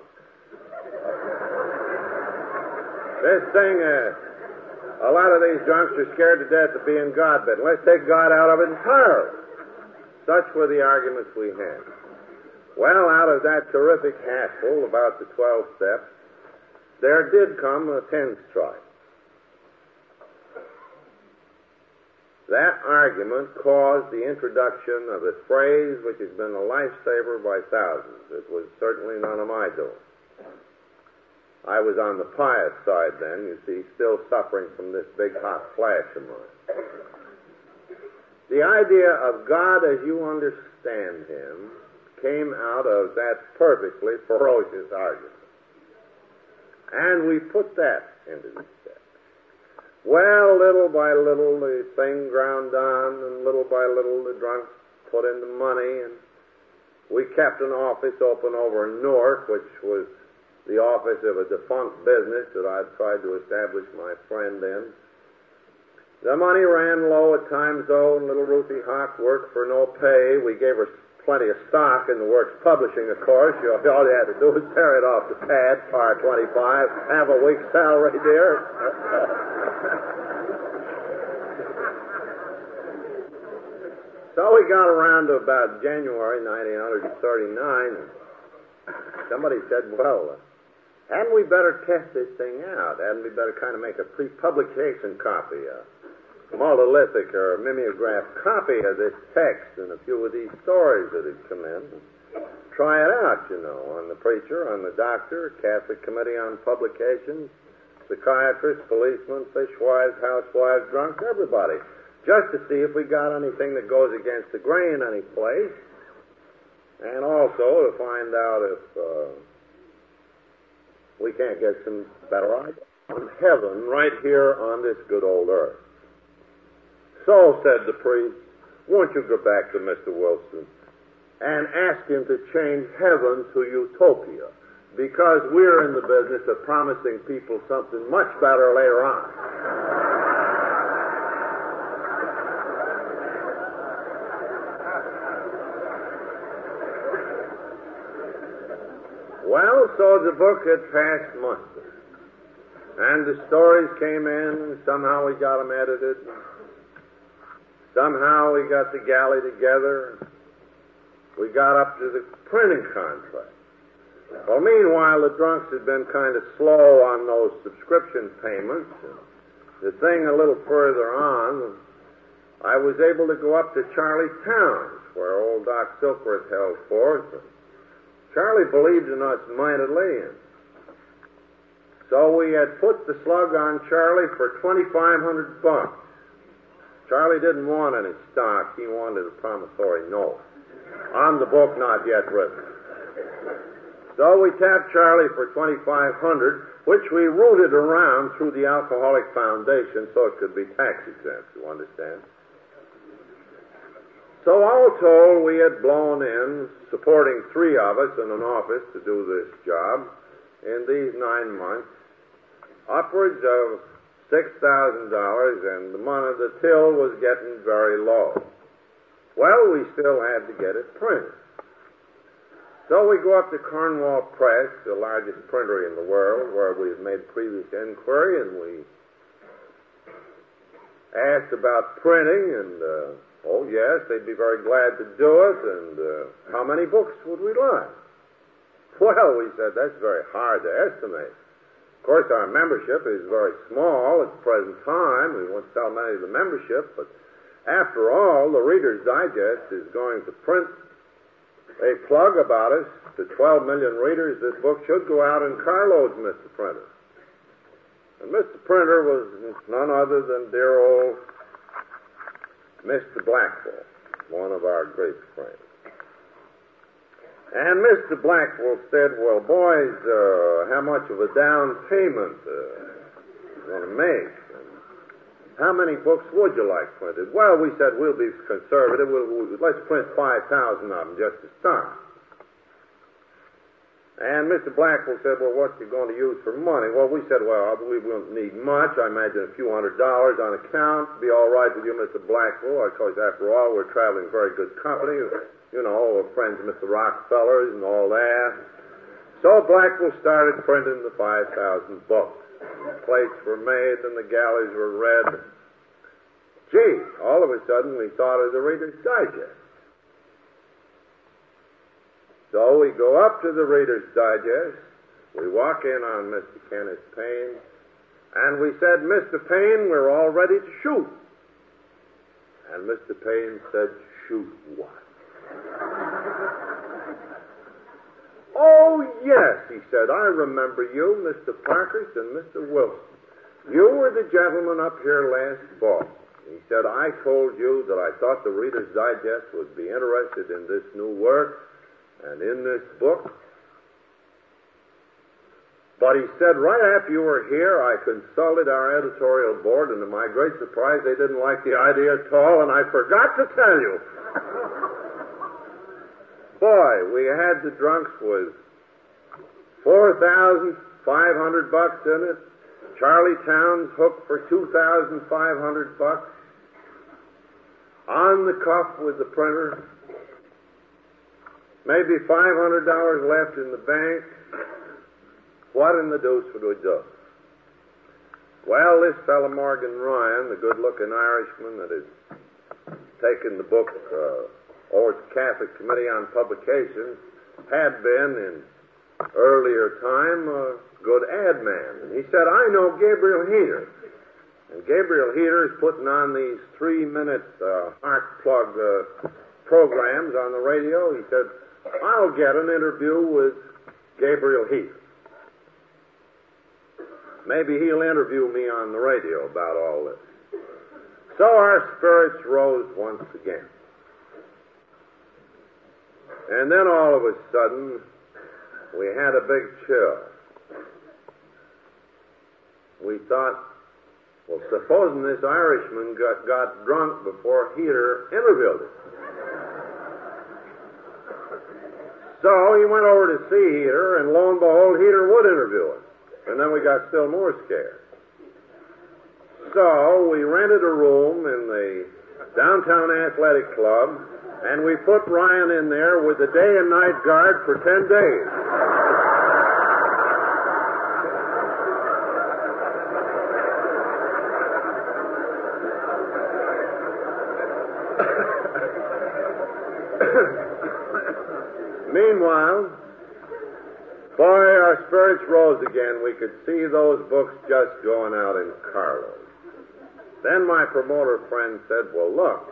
this thing, uh, a lot of these drunks are scared to death of being God bitten. Let's take God out of it entirely. Such were the arguments we had. Well, out of that terrific hassle about the 12 steps, there did come a 10 strike. That argument caused the introduction of a phrase which has been a lifesaver by thousands. It was certainly none of my doing. I was on the pious side then, you see, still suffering from this big hot flash of mine. The idea of God as you understand Him came out of that perfectly ferocious argument. And we put that into the. Well, little by little, the thing ground on, and little by little, the drunks put in the money, and we kept an office open over in Newark, which was the office of a defunct business that I'd tried to establish my friend in. The money ran low at times, though, and little Ruthie Hock worked for no pay. We gave her plenty of stock in the works publishing, of course. You, all you had to do was tear it off the pad, par 25, have a week's salary, dear. so we got around to about January 1939. Somebody said, well, hadn't we better test this thing out? Hadn't we better kind of make a pre-publication copy of monolithic or mimeograph copy of this text and a few of these stories that had come in. Try it out, you know, on the preacher, on the doctor, Catholic Committee on Publications, psychiatrists, policemen, fishwives, housewives, drunks, everybody, just to see if we got anything that goes against the grain any place, and also to find out if uh, we can't get some better idea on heaven right here on this good old earth. So, said the priest, won't you go back to Mr. Wilson and ask him to change heaven to utopia? Because we're in the business of promising people something much better later on. Well, so the book had passed muster. And the stories came in, and somehow we got them edited. Somehow we got the galley together. We got up to the printing contract. Well, meanwhile, the drunks had been kind of slow on those subscription payments. The thing a little further on, I was able to go up to Charlie Towns, where old Doc Silkworth held forth. Charlie believed in us mightily, so we had put the slug on Charlie for 2,500 bucks. Charlie didn't want any stock. He wanted a promissory note on the book not yet written. So we tapped Charlie for 2500 which we routed around through the Alcoholic Foundation so it could be tax exempt, you understand? So all told, we had blown in, supporting three of us in an office to do this job in these nine months, upwards of $6,000, and the money, the till was getting very low. Well, we still had to get it printed. So we go up to Cornwall Press, the largest printer in the world, where we've made previous inquiry, and we asked about printing, and uh, oh yes, they'd be very glad to do it. And uh, how many books would we like? Well, we said that's very hard to estimate. Of course, our membership is very small at the present time. We won't sell many of the membership, but after all, the Reader's Digest is going to print a plug about us to 12 million readers. This book should go out in carloads, Mr. Printer. And Mr. Printer was none other than dear old Mr. Blackwell, one of our great friends. And Mr. Blackwell said, Well, boys, uh, how much of a down payment uh, want to make? And how many books would you like printed? Well, we said, We'll be conservative. We'll, we'll, let's print 5,000 of them just to start. And Mr. Blackwell said, Well, what you going to use for money? Well, we said, Well, I believe we won't need much. I imagine a few hundred dollars on account. Be all right with you, Mr. Blackwell. Because after all, we're traveling very good company. You know, friends Mr. Rockefellers and all that. So Blackwell started printing the 5,000 books. The plates were made and the galleys were read. Gee, all of a sudden we thought of the Reader's Digest. So we go up to the Reader's Digest. We walk in on Mr. Kenneth Payne, and we said, Mr. Payne, we're all ready to shoot. And Mr. Payne said, Shoot what? Oh, yes, he said, I remember you, Mr. Parkhurst and Mr. Wilson. You were the gentleman up here last fall. He said, I told you that I thought the Reader's Digest would be interested in this new work and in this book. But he said, right after you were here, I consulted our editorial board, and to my great surprise, they didn't like the idea at all, and I forgot to tell you. Boy, we had the drunks with 4,500 bucks in it. Charlie Towns hooked for 2,500 bucks. On the cuff with the printer. Maybe $500 left in the bank. What in the deuce would we do? Well, this fellow Morgan Ryan, the good-looking Irishman that has taken the book uh, to the Catholic Committee on Publications, had been in earlier time a good ad man. And he said, I know Gabriel Heatter. And Gabriel Heatter is putting on these three-minute uh, heart plug uh, programs on the radio. He said, I'll get an interview with Gabriel Heatter. Maybe he'll interview me on the radio about all this. So our spirits rose once again. And then all of a sudden, we had a big chill. We thought, well, supposing this Irishman got, got drunk before Heatter interviewed him. So he went over to see Heatter, and lo and behold, Heatter would interview him. And then we got still more scared. So we rented a room in the downtown athletic club, and we put Ryan in there with the day and night guard for 10 days. Meanwhile, boy, our spirits rose again. We could see those books just going out in carloads. Then my promoter friend said, Well, look,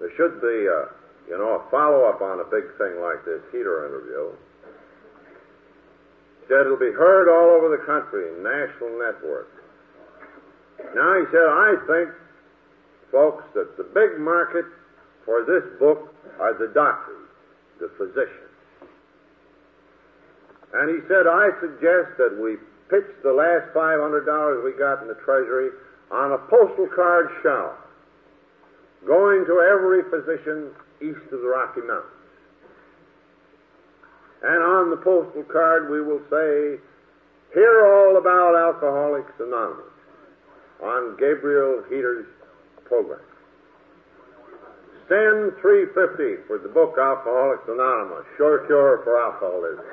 there should be a, you know, a follow up on a big thing like this Heatter interview. Said it'll be heard all over the country, national network. Now, he said, I think, folks, that the big market for this book are the doctors, the physicians. And he said, I suggest that we pitch the last $500 we got in the Treasury on a postal card shower, going to every physician east of the Rocky Mountains. And on the postal card, we will say, Hear all about Alcoholics Anonymous on Gabriel Heatter's program. Send 350 for the book Alcoholics Anonymous, Sure Cure for Alcoholism.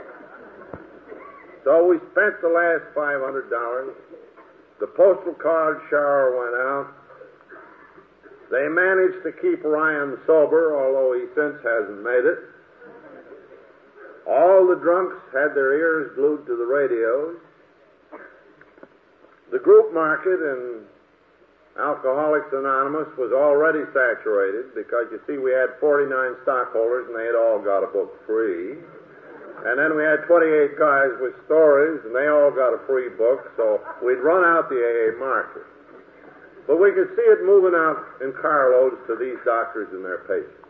So we spent the last $500. The postal card shower went out. They managed to keep Ryan sober, although he since hasn't made it. All the drunks had their ears glued to the radios. The group market in Alcoholics Anonymous was already saturated because you see we had 49 stockholders and they had all got a book free. And then we had 28 guys with stories and they all got a free book, so we'd run out the AA market. But we could see it moving out in carloads to these doctors and their patients.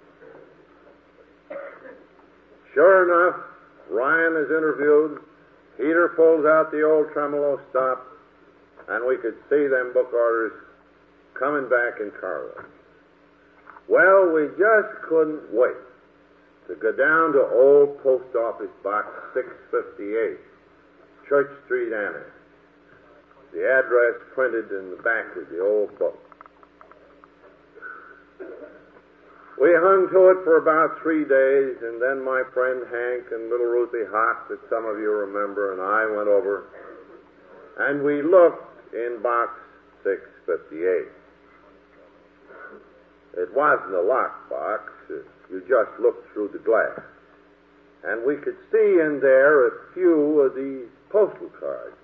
Sure enough, Ryan is interviewed. Heatter pulls out the old tremolo stop, and we could see them book orders coming back in carloads. Well, we just couldn't wait to go down to old post office box 658, Church Street Annex. The address printed in the back of the old book. We hung to it for about three days, and then my friend Hank and little Ruthie Hock, that some of you remember, and I went over, and we looked in box 658. It wasn't a locked box. You just looked through the glass. And we could see in there a few of these postal cards.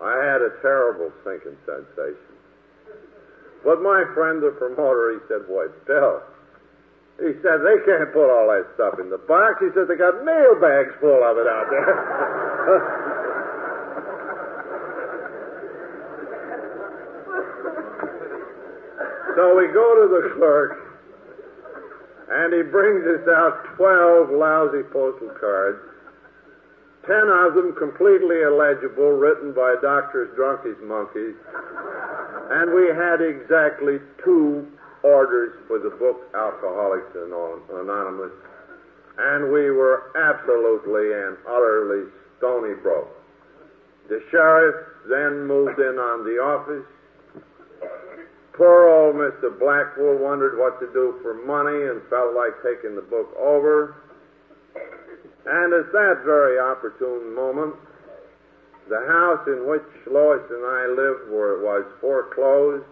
I had a terrible sinking sensation. But my friend, the promoter, he said, Boy, Bill, he said, they can't put all that stuff in the box. He said, they got mail bags full of it out there. so we go to the clerk, and he brings us out 12 lousy postal cards. Ten of them completely illegible, written by doctors drunk as monkeys. And we had exactly two orders for the book Alcoholics Anonymous, and we were absolutely and utterly stony broke. The sheriff then moved in on the office. Poor old Mr. Blackwell wondered what to do for money and felt like taking the book over. And at that very opportune moment, the house in which Lois and I lived were, was foreclosed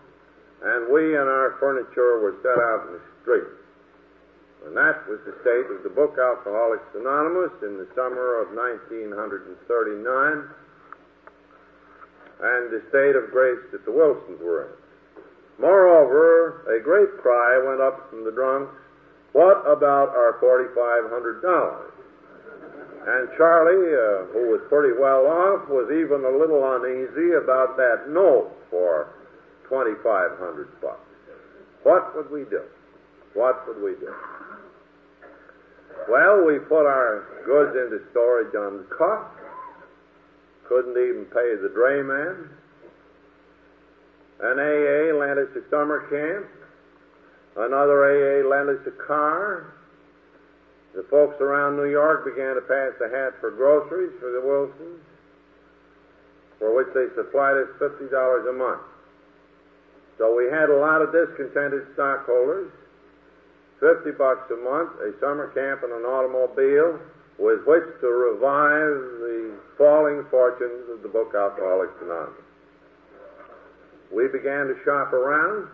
and we and our furniture were set out in the street. And that was the state of the book Alcoholics Anonymous in the summer of 1939, and the state of grace that the Wilsons were in. Moreover, a great cry went up from the drunks, what about our $4,500? And Charlie, uh, who was pretty well off, was even a little uneasy about that note for 2,500 bucks. What would we do? What would we do? Well, we put our goods into storage on the. Couldn't even pay the drayman. An AA lent us a summer camp. Another AA lent us a car. The folks around New York began to pass the hat for groceries for the Wilsons, for which they supplied us $50 a month. So we had a lot of discontented stockholders. 50 bucks a month, a summer camp, and an automobile with which to revive the falling fortunes of the book Alcoholics Anonymous. We began to shop around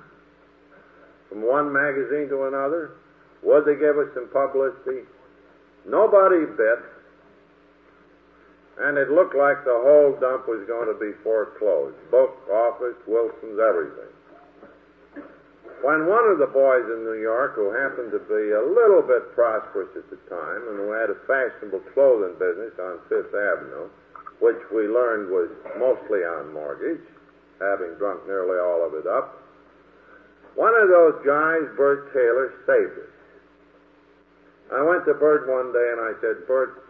from one magazine to another. Would they give us some publicity? Nobody bit. And it looked like the whole dump was going to be foreclosed. Book, office, Wilson's, everything. When one of the boys in New York, who happened to be a little bit prosperous at the time and who had a fashionable clothing business on Fifth Avenue, which we learned was mostly on mortgage, having drunk nearly all of it up, one of those guys, Bert Taylor, saved us. I went to Bert one day and I said, Bert,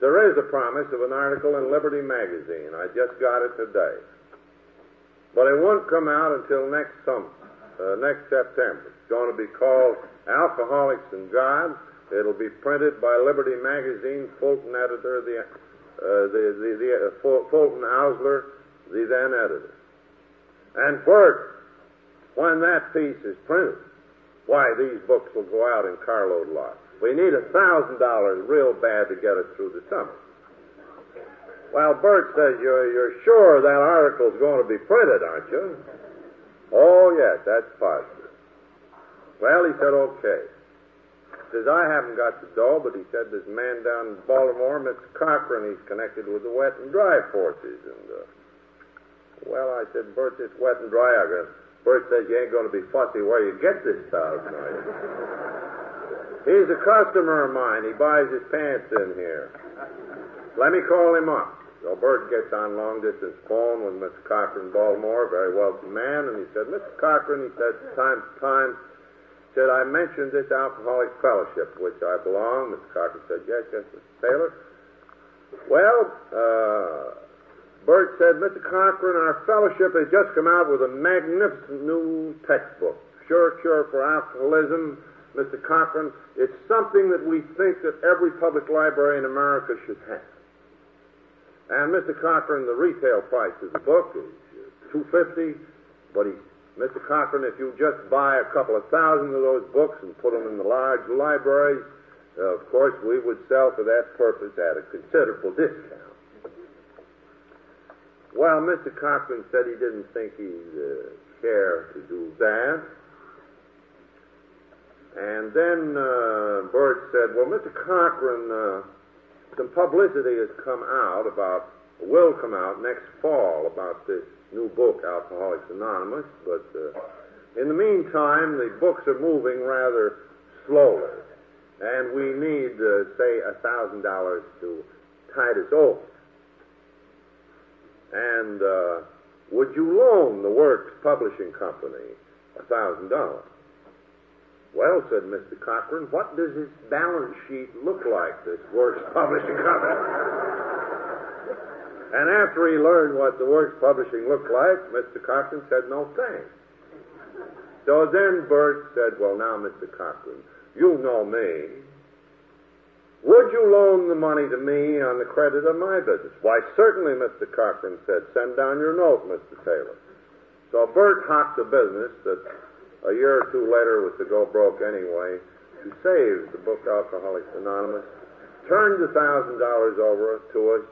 there is a promise of an article in Liberty magazine. I just got it today. But it won't come out until next summer, uh, next September. It's going to be called Alcoholics and God. It'll be printed by Liberty Magazine, Fulton editor, the, uh, the, the, the uh, Fulton Oursler, the then editor. And Bert, when that piece is printed, why, these books will go out in carload lots. We need a thousand dollars real bad to get us through the summer. Well, Bert says, you're, you're sure that article's going to be printed, aren't you? Oh, yes, that's positive. Well, he said, okay. Says, I haven't got the dough, but he said, this man down in Baltimore, Mr. Cochran, he's connected with the wet and dry forces. And, uh, well, I said, Bert, this wet and dry, I got Bert says you ain't going to be fussy where you get this thousand, you? He's a customer of mine. He buys his pants in here. Let me call him up. So Bert gets on long distance phone with Mr. Cochran, Baltimore, very wealthy man, and he said, Mr. Cochran, he said, time to time, said, I mentioned this Alcoholic Fellowship, which I belong. Mr. Cochran said, yes, yes, Mr. Taylor. Well, uh, Bert said, Mr. Cochran, our fellowship has just come out with a magnificent new textbook. Sure cure for alcoholism. Mr. Cochran, it's something that we think that every public library in America should have. And Mr. Cochran, the retail price of the book is two fifty, but he, Mr. Cochran, if you just buy a couple of thousand of those books and put them in the large libraries, uh, of course, we would sell for that purpose at a considerable discount. Well, Mr. Cochran said he didn't think he'd uh, care to do that. And then uh, Bert said, Well, Mr. Cochran, uh, some publicity has come out about, will come out next fall about this new book, Alcoholics Anonymous, but uh, in the meantime, the books are moving rather slowly, and we need, uh, say, a thousand dollars to tide us over. And uh, would you loan the Works Publishing Company a thousand dollars? Well, said Mr. Cochran, what does its balance sheet look like, this Works Publishing Company? and after he learned what the Works Publishing looked like, Mr. Cochran said no thanks. So then Bert said, Well, now, Mr. Cochran, you know me. Would you loan the money to me on the credit of my business? Why, certainly, Mr. Cochran said. Send down your note, Mr. Taylor. So Bert hocked a business that a year or two later was to go broke anyway, to save the book Alcoholics Anonymous, turned the thousand dollars over to us.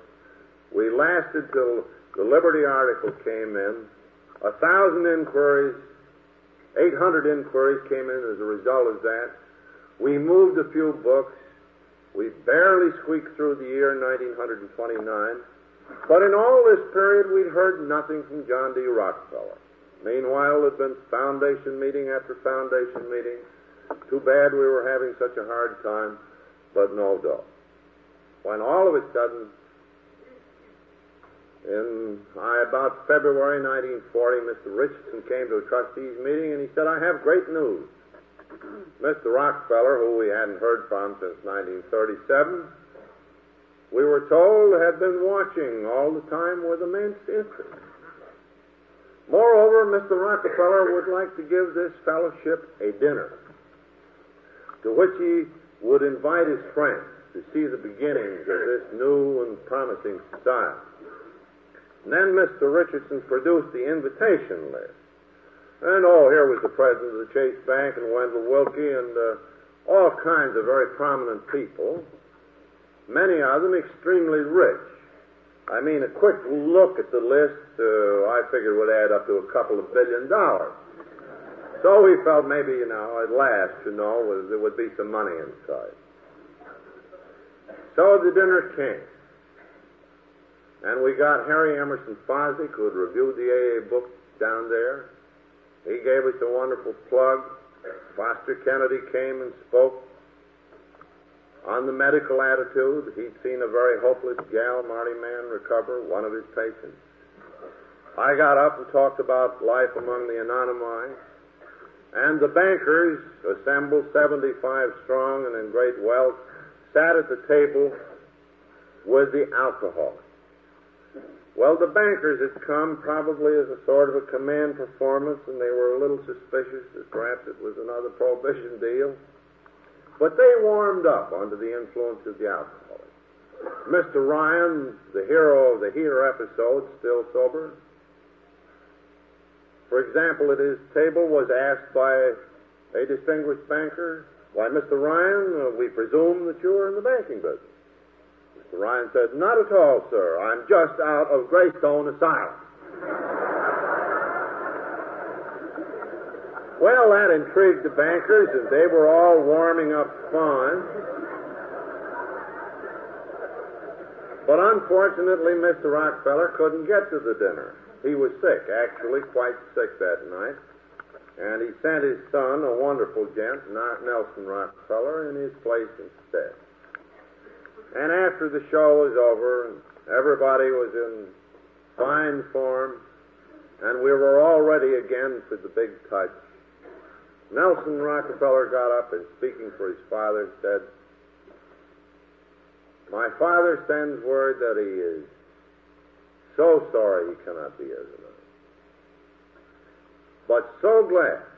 We lasted till the Liberty article came in. A thousand inquiries, 800 inquiries came in as a result of that. We moved a few books. We barely squeaked through the year 1929. But in all this period, we'd heard nothing from John D. Rockefeller. Meanwhile, there'd been foundation meeting after foundation meeting. Too bad we were having such a hard time, but no dough. When all of a sudden, in uh, about February 1940, Mr. Richardson came to a trustees meeting and he said, I have great news. Mr. Rockefeller, who we hadn't heard from since 1937, we were told had been watching all the time with immense interest. Moreover, Mr. Rockefeller would like to give this fellowship a dinner to which he would invite his friends to see the beginnings of this new and promising society. And then Mr. Richardson produced the invitation list. And oh, here was the president of the Chase Bank and Wendell Willkie and uh, all kinds of very prominent people, many of them extremely rich. I mean, a quick look at the list, uh, I figured would add up to a couple of billion dollars. So we felt maybe, you know, at last, you know, there would be some money inside. So the dinner came. And we got Harry Emerson Fosdick, who had reviewed the AA book down there. He gave us a wonderful plug. Foster Kennedy came and spoke on the medical attitude, he'd seen a very hopeless gal, Marty Mann, recover, one of his patients. I got up and talked about life among the anonymized. And the bankers, assembled 75 strong and in great wealth, sat at the table with the alcoholics. Well, the bankers had come probably as a sort of a command performance, and they were a little suspicious that perhaps it was another prohibition deal. But they warmed up under the influence of the alcohol. Mr. Ryan, the hero of the Heatter episode, still sober. For example, at his table was asked by a distinguished banker, Why, Mr. Ryan, uh, we presume that you're in the banking business. Ryan said, Not at all, sir. I'm just out of Greystone Asylum. Well, that intrigued the bankers, and they were all warming up fine. But unfortunately, Mr. Rockefeller couldn't get to the dinner. He was sick, actually, quite sick that night. And he sent his son, a wonderful gent, Nelson Rockefeller, in his place instead. And after the show was over, and everybody was in fine form, and we were all ready again for the big touch, Nelson Rockefeller got up and, speaking for his father, said, My father sends word that he is so sorry he cannot be here tonight. But so glad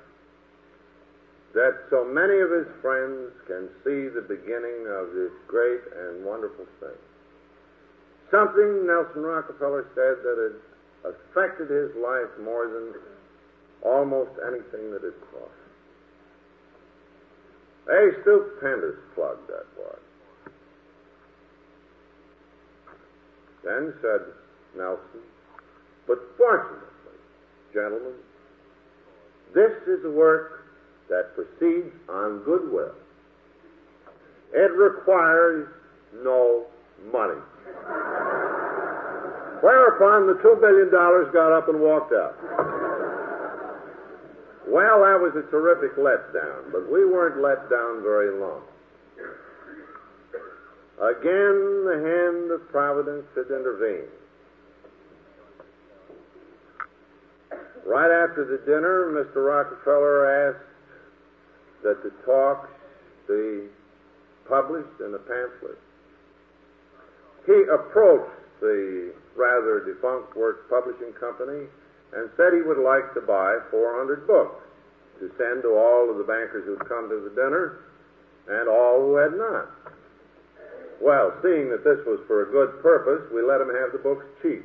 that so many of his friends can see the beginning of this great and wonderful thing. Something Nelson Rockefeller said that had affected his life more than almost anything that had crossed. A stupendous plug that was. Then said Nelson, but fortunately, gentlemen, this is a work that proceeds on goodwill. It requires no money. Whereupon the two billion dollars got up and walked out. Well, that was a terrific letdown, but we weren't let down very long. Again, the hand of Providence had intervened. Right after the dinner, Mr. Rockefeller asked that the talks be published in a pamphlet. He approached the rather defunct Works Publishing Company and said he would like to buy 400 books to send to all of the bankers who'd come to the dinner and all who had not. Well, seeing that this was for a good purpose, we let him have the books cheap.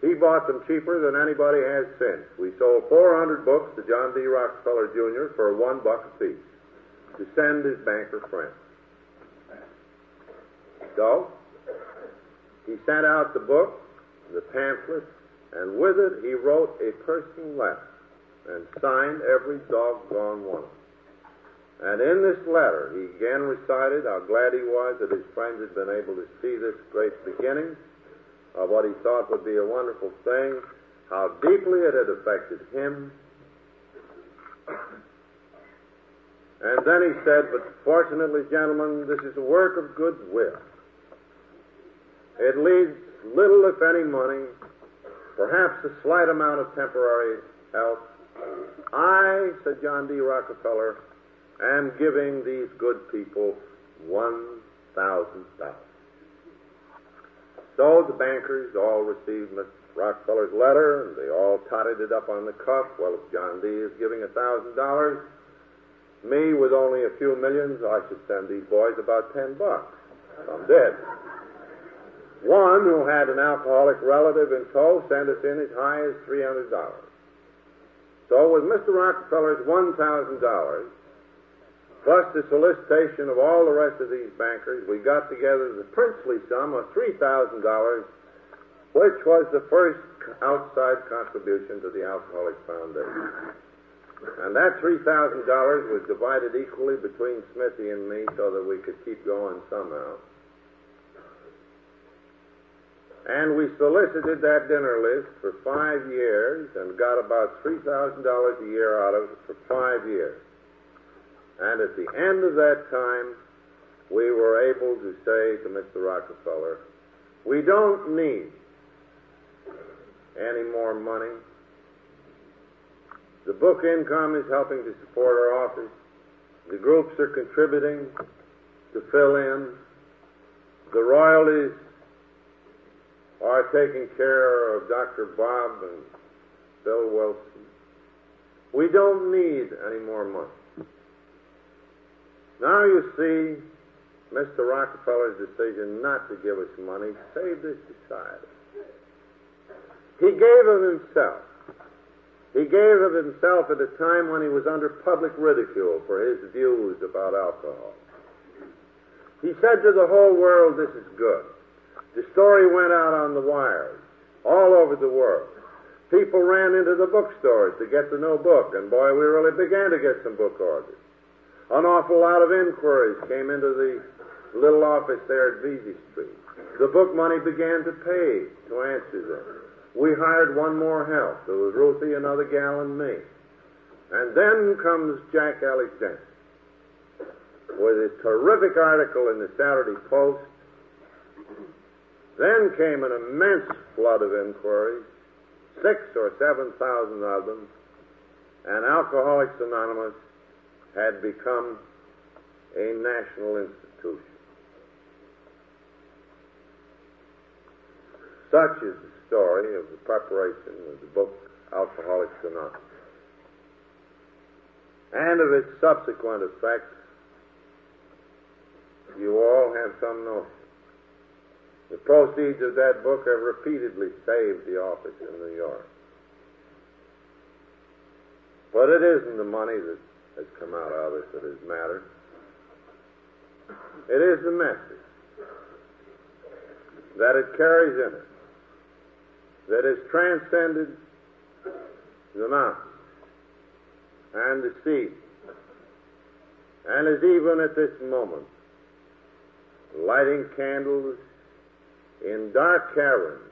He bought them cheaper than anybody has since. We sold 400 books to John D. Rockefeller Jr. for one buck a piece to send his banker friends. So, he sent out the book, the pamphlet, and with it, he wrote a personal letter and signed every doggone one. And in this letter, he again recited how glad he was that his friends had been able to see this great beginning of what he thought would be a wonderful thing, how deeply it had affected him. And then he said, But fortunately, gentlemen, this is a work of goodwill. It leaves little, if any, money perhaps a slight amount of temporary help. I, said John D. Rockefeller, am giving these good people one thousand dollars. So the bankers all received Mr. Rockefeller's letter, and they all totted it up on the cuff. Well, if John D. is giving a thousand dollars, me with only a few millions, I should send these boys about ten bucks. I'm dead. One who had an alcoholic relative in tow sent us in as high as $300. So with Mr. Rockefeller's $1,000, plus the solicitation of all the rest of these bankers, we got together the princely sum of $3,000, which was the first outside contribution to the Alcoholics Foundation. And that $3,000 was divided equally between Smithy and me so that we could keep going somehow. And we solicited that dinner list for five years and got about $3,000 a year out of it for five years. And at the end of that time, we were able to say to Mr. Rockefeller, we don't need any more money. The book income is helping to support our office. The groups are contributing to fill in. The royalties are taking care of Dr. Bob and Bill Wilson. We don't need any more money. Now you see, Mr. Rockefeller's decision not to give us money saved this society. He gave of himself. He gave of himself at a time when he was under public ridicule for his views about alcohol. He said to the whole world, This is good. The story went out on the wires all over the world. people ran into the bookstores to get the new book, and boy, we really began to get some book orders. An awful lot of inquiries came into the little office there at Vesey Street. The book money began to pay to answer them. We hired one more help. There was Ruthie, another gal, and me. And then comes Jack Alexander with a terrific article in the Saturday Post. Then came an immense flood of inquiries, six or seven thousand of them, and Alcoholics Anonymous had become a national institution. Such is the story of the preparation of the book Alcoholics Anonymous and of its subsequent effects. You all have some notion. The proceeds of that book have repeatedly saved the office in New York. But it isn't the money that has come out of it that has mattered. It is the message that it carries in it that has transcended the mountains and the sea and is even at this moment lighting candles in dark caverns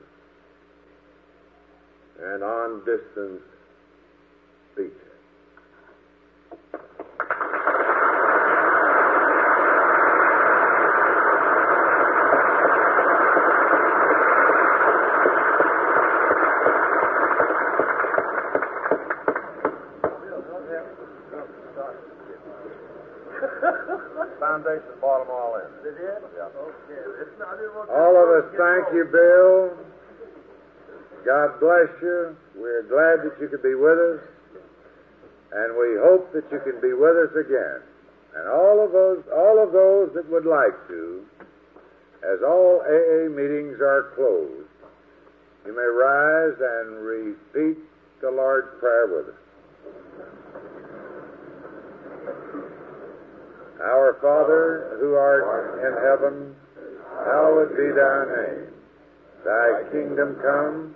and on distant beaches. Foundation bought them all in. They did? Yeah. Okay. Listen, I didn't want All of us thank you, Bill. God bless you. We're glad that you could be with us. And we hope that you can be with us again. And all of those all of those that would like to, as all AA meetings are closed, you may rise and repeat the Lord's Prayer with us. Our Father, who art in heaven, hallowed be thy name. Thy kingdom come,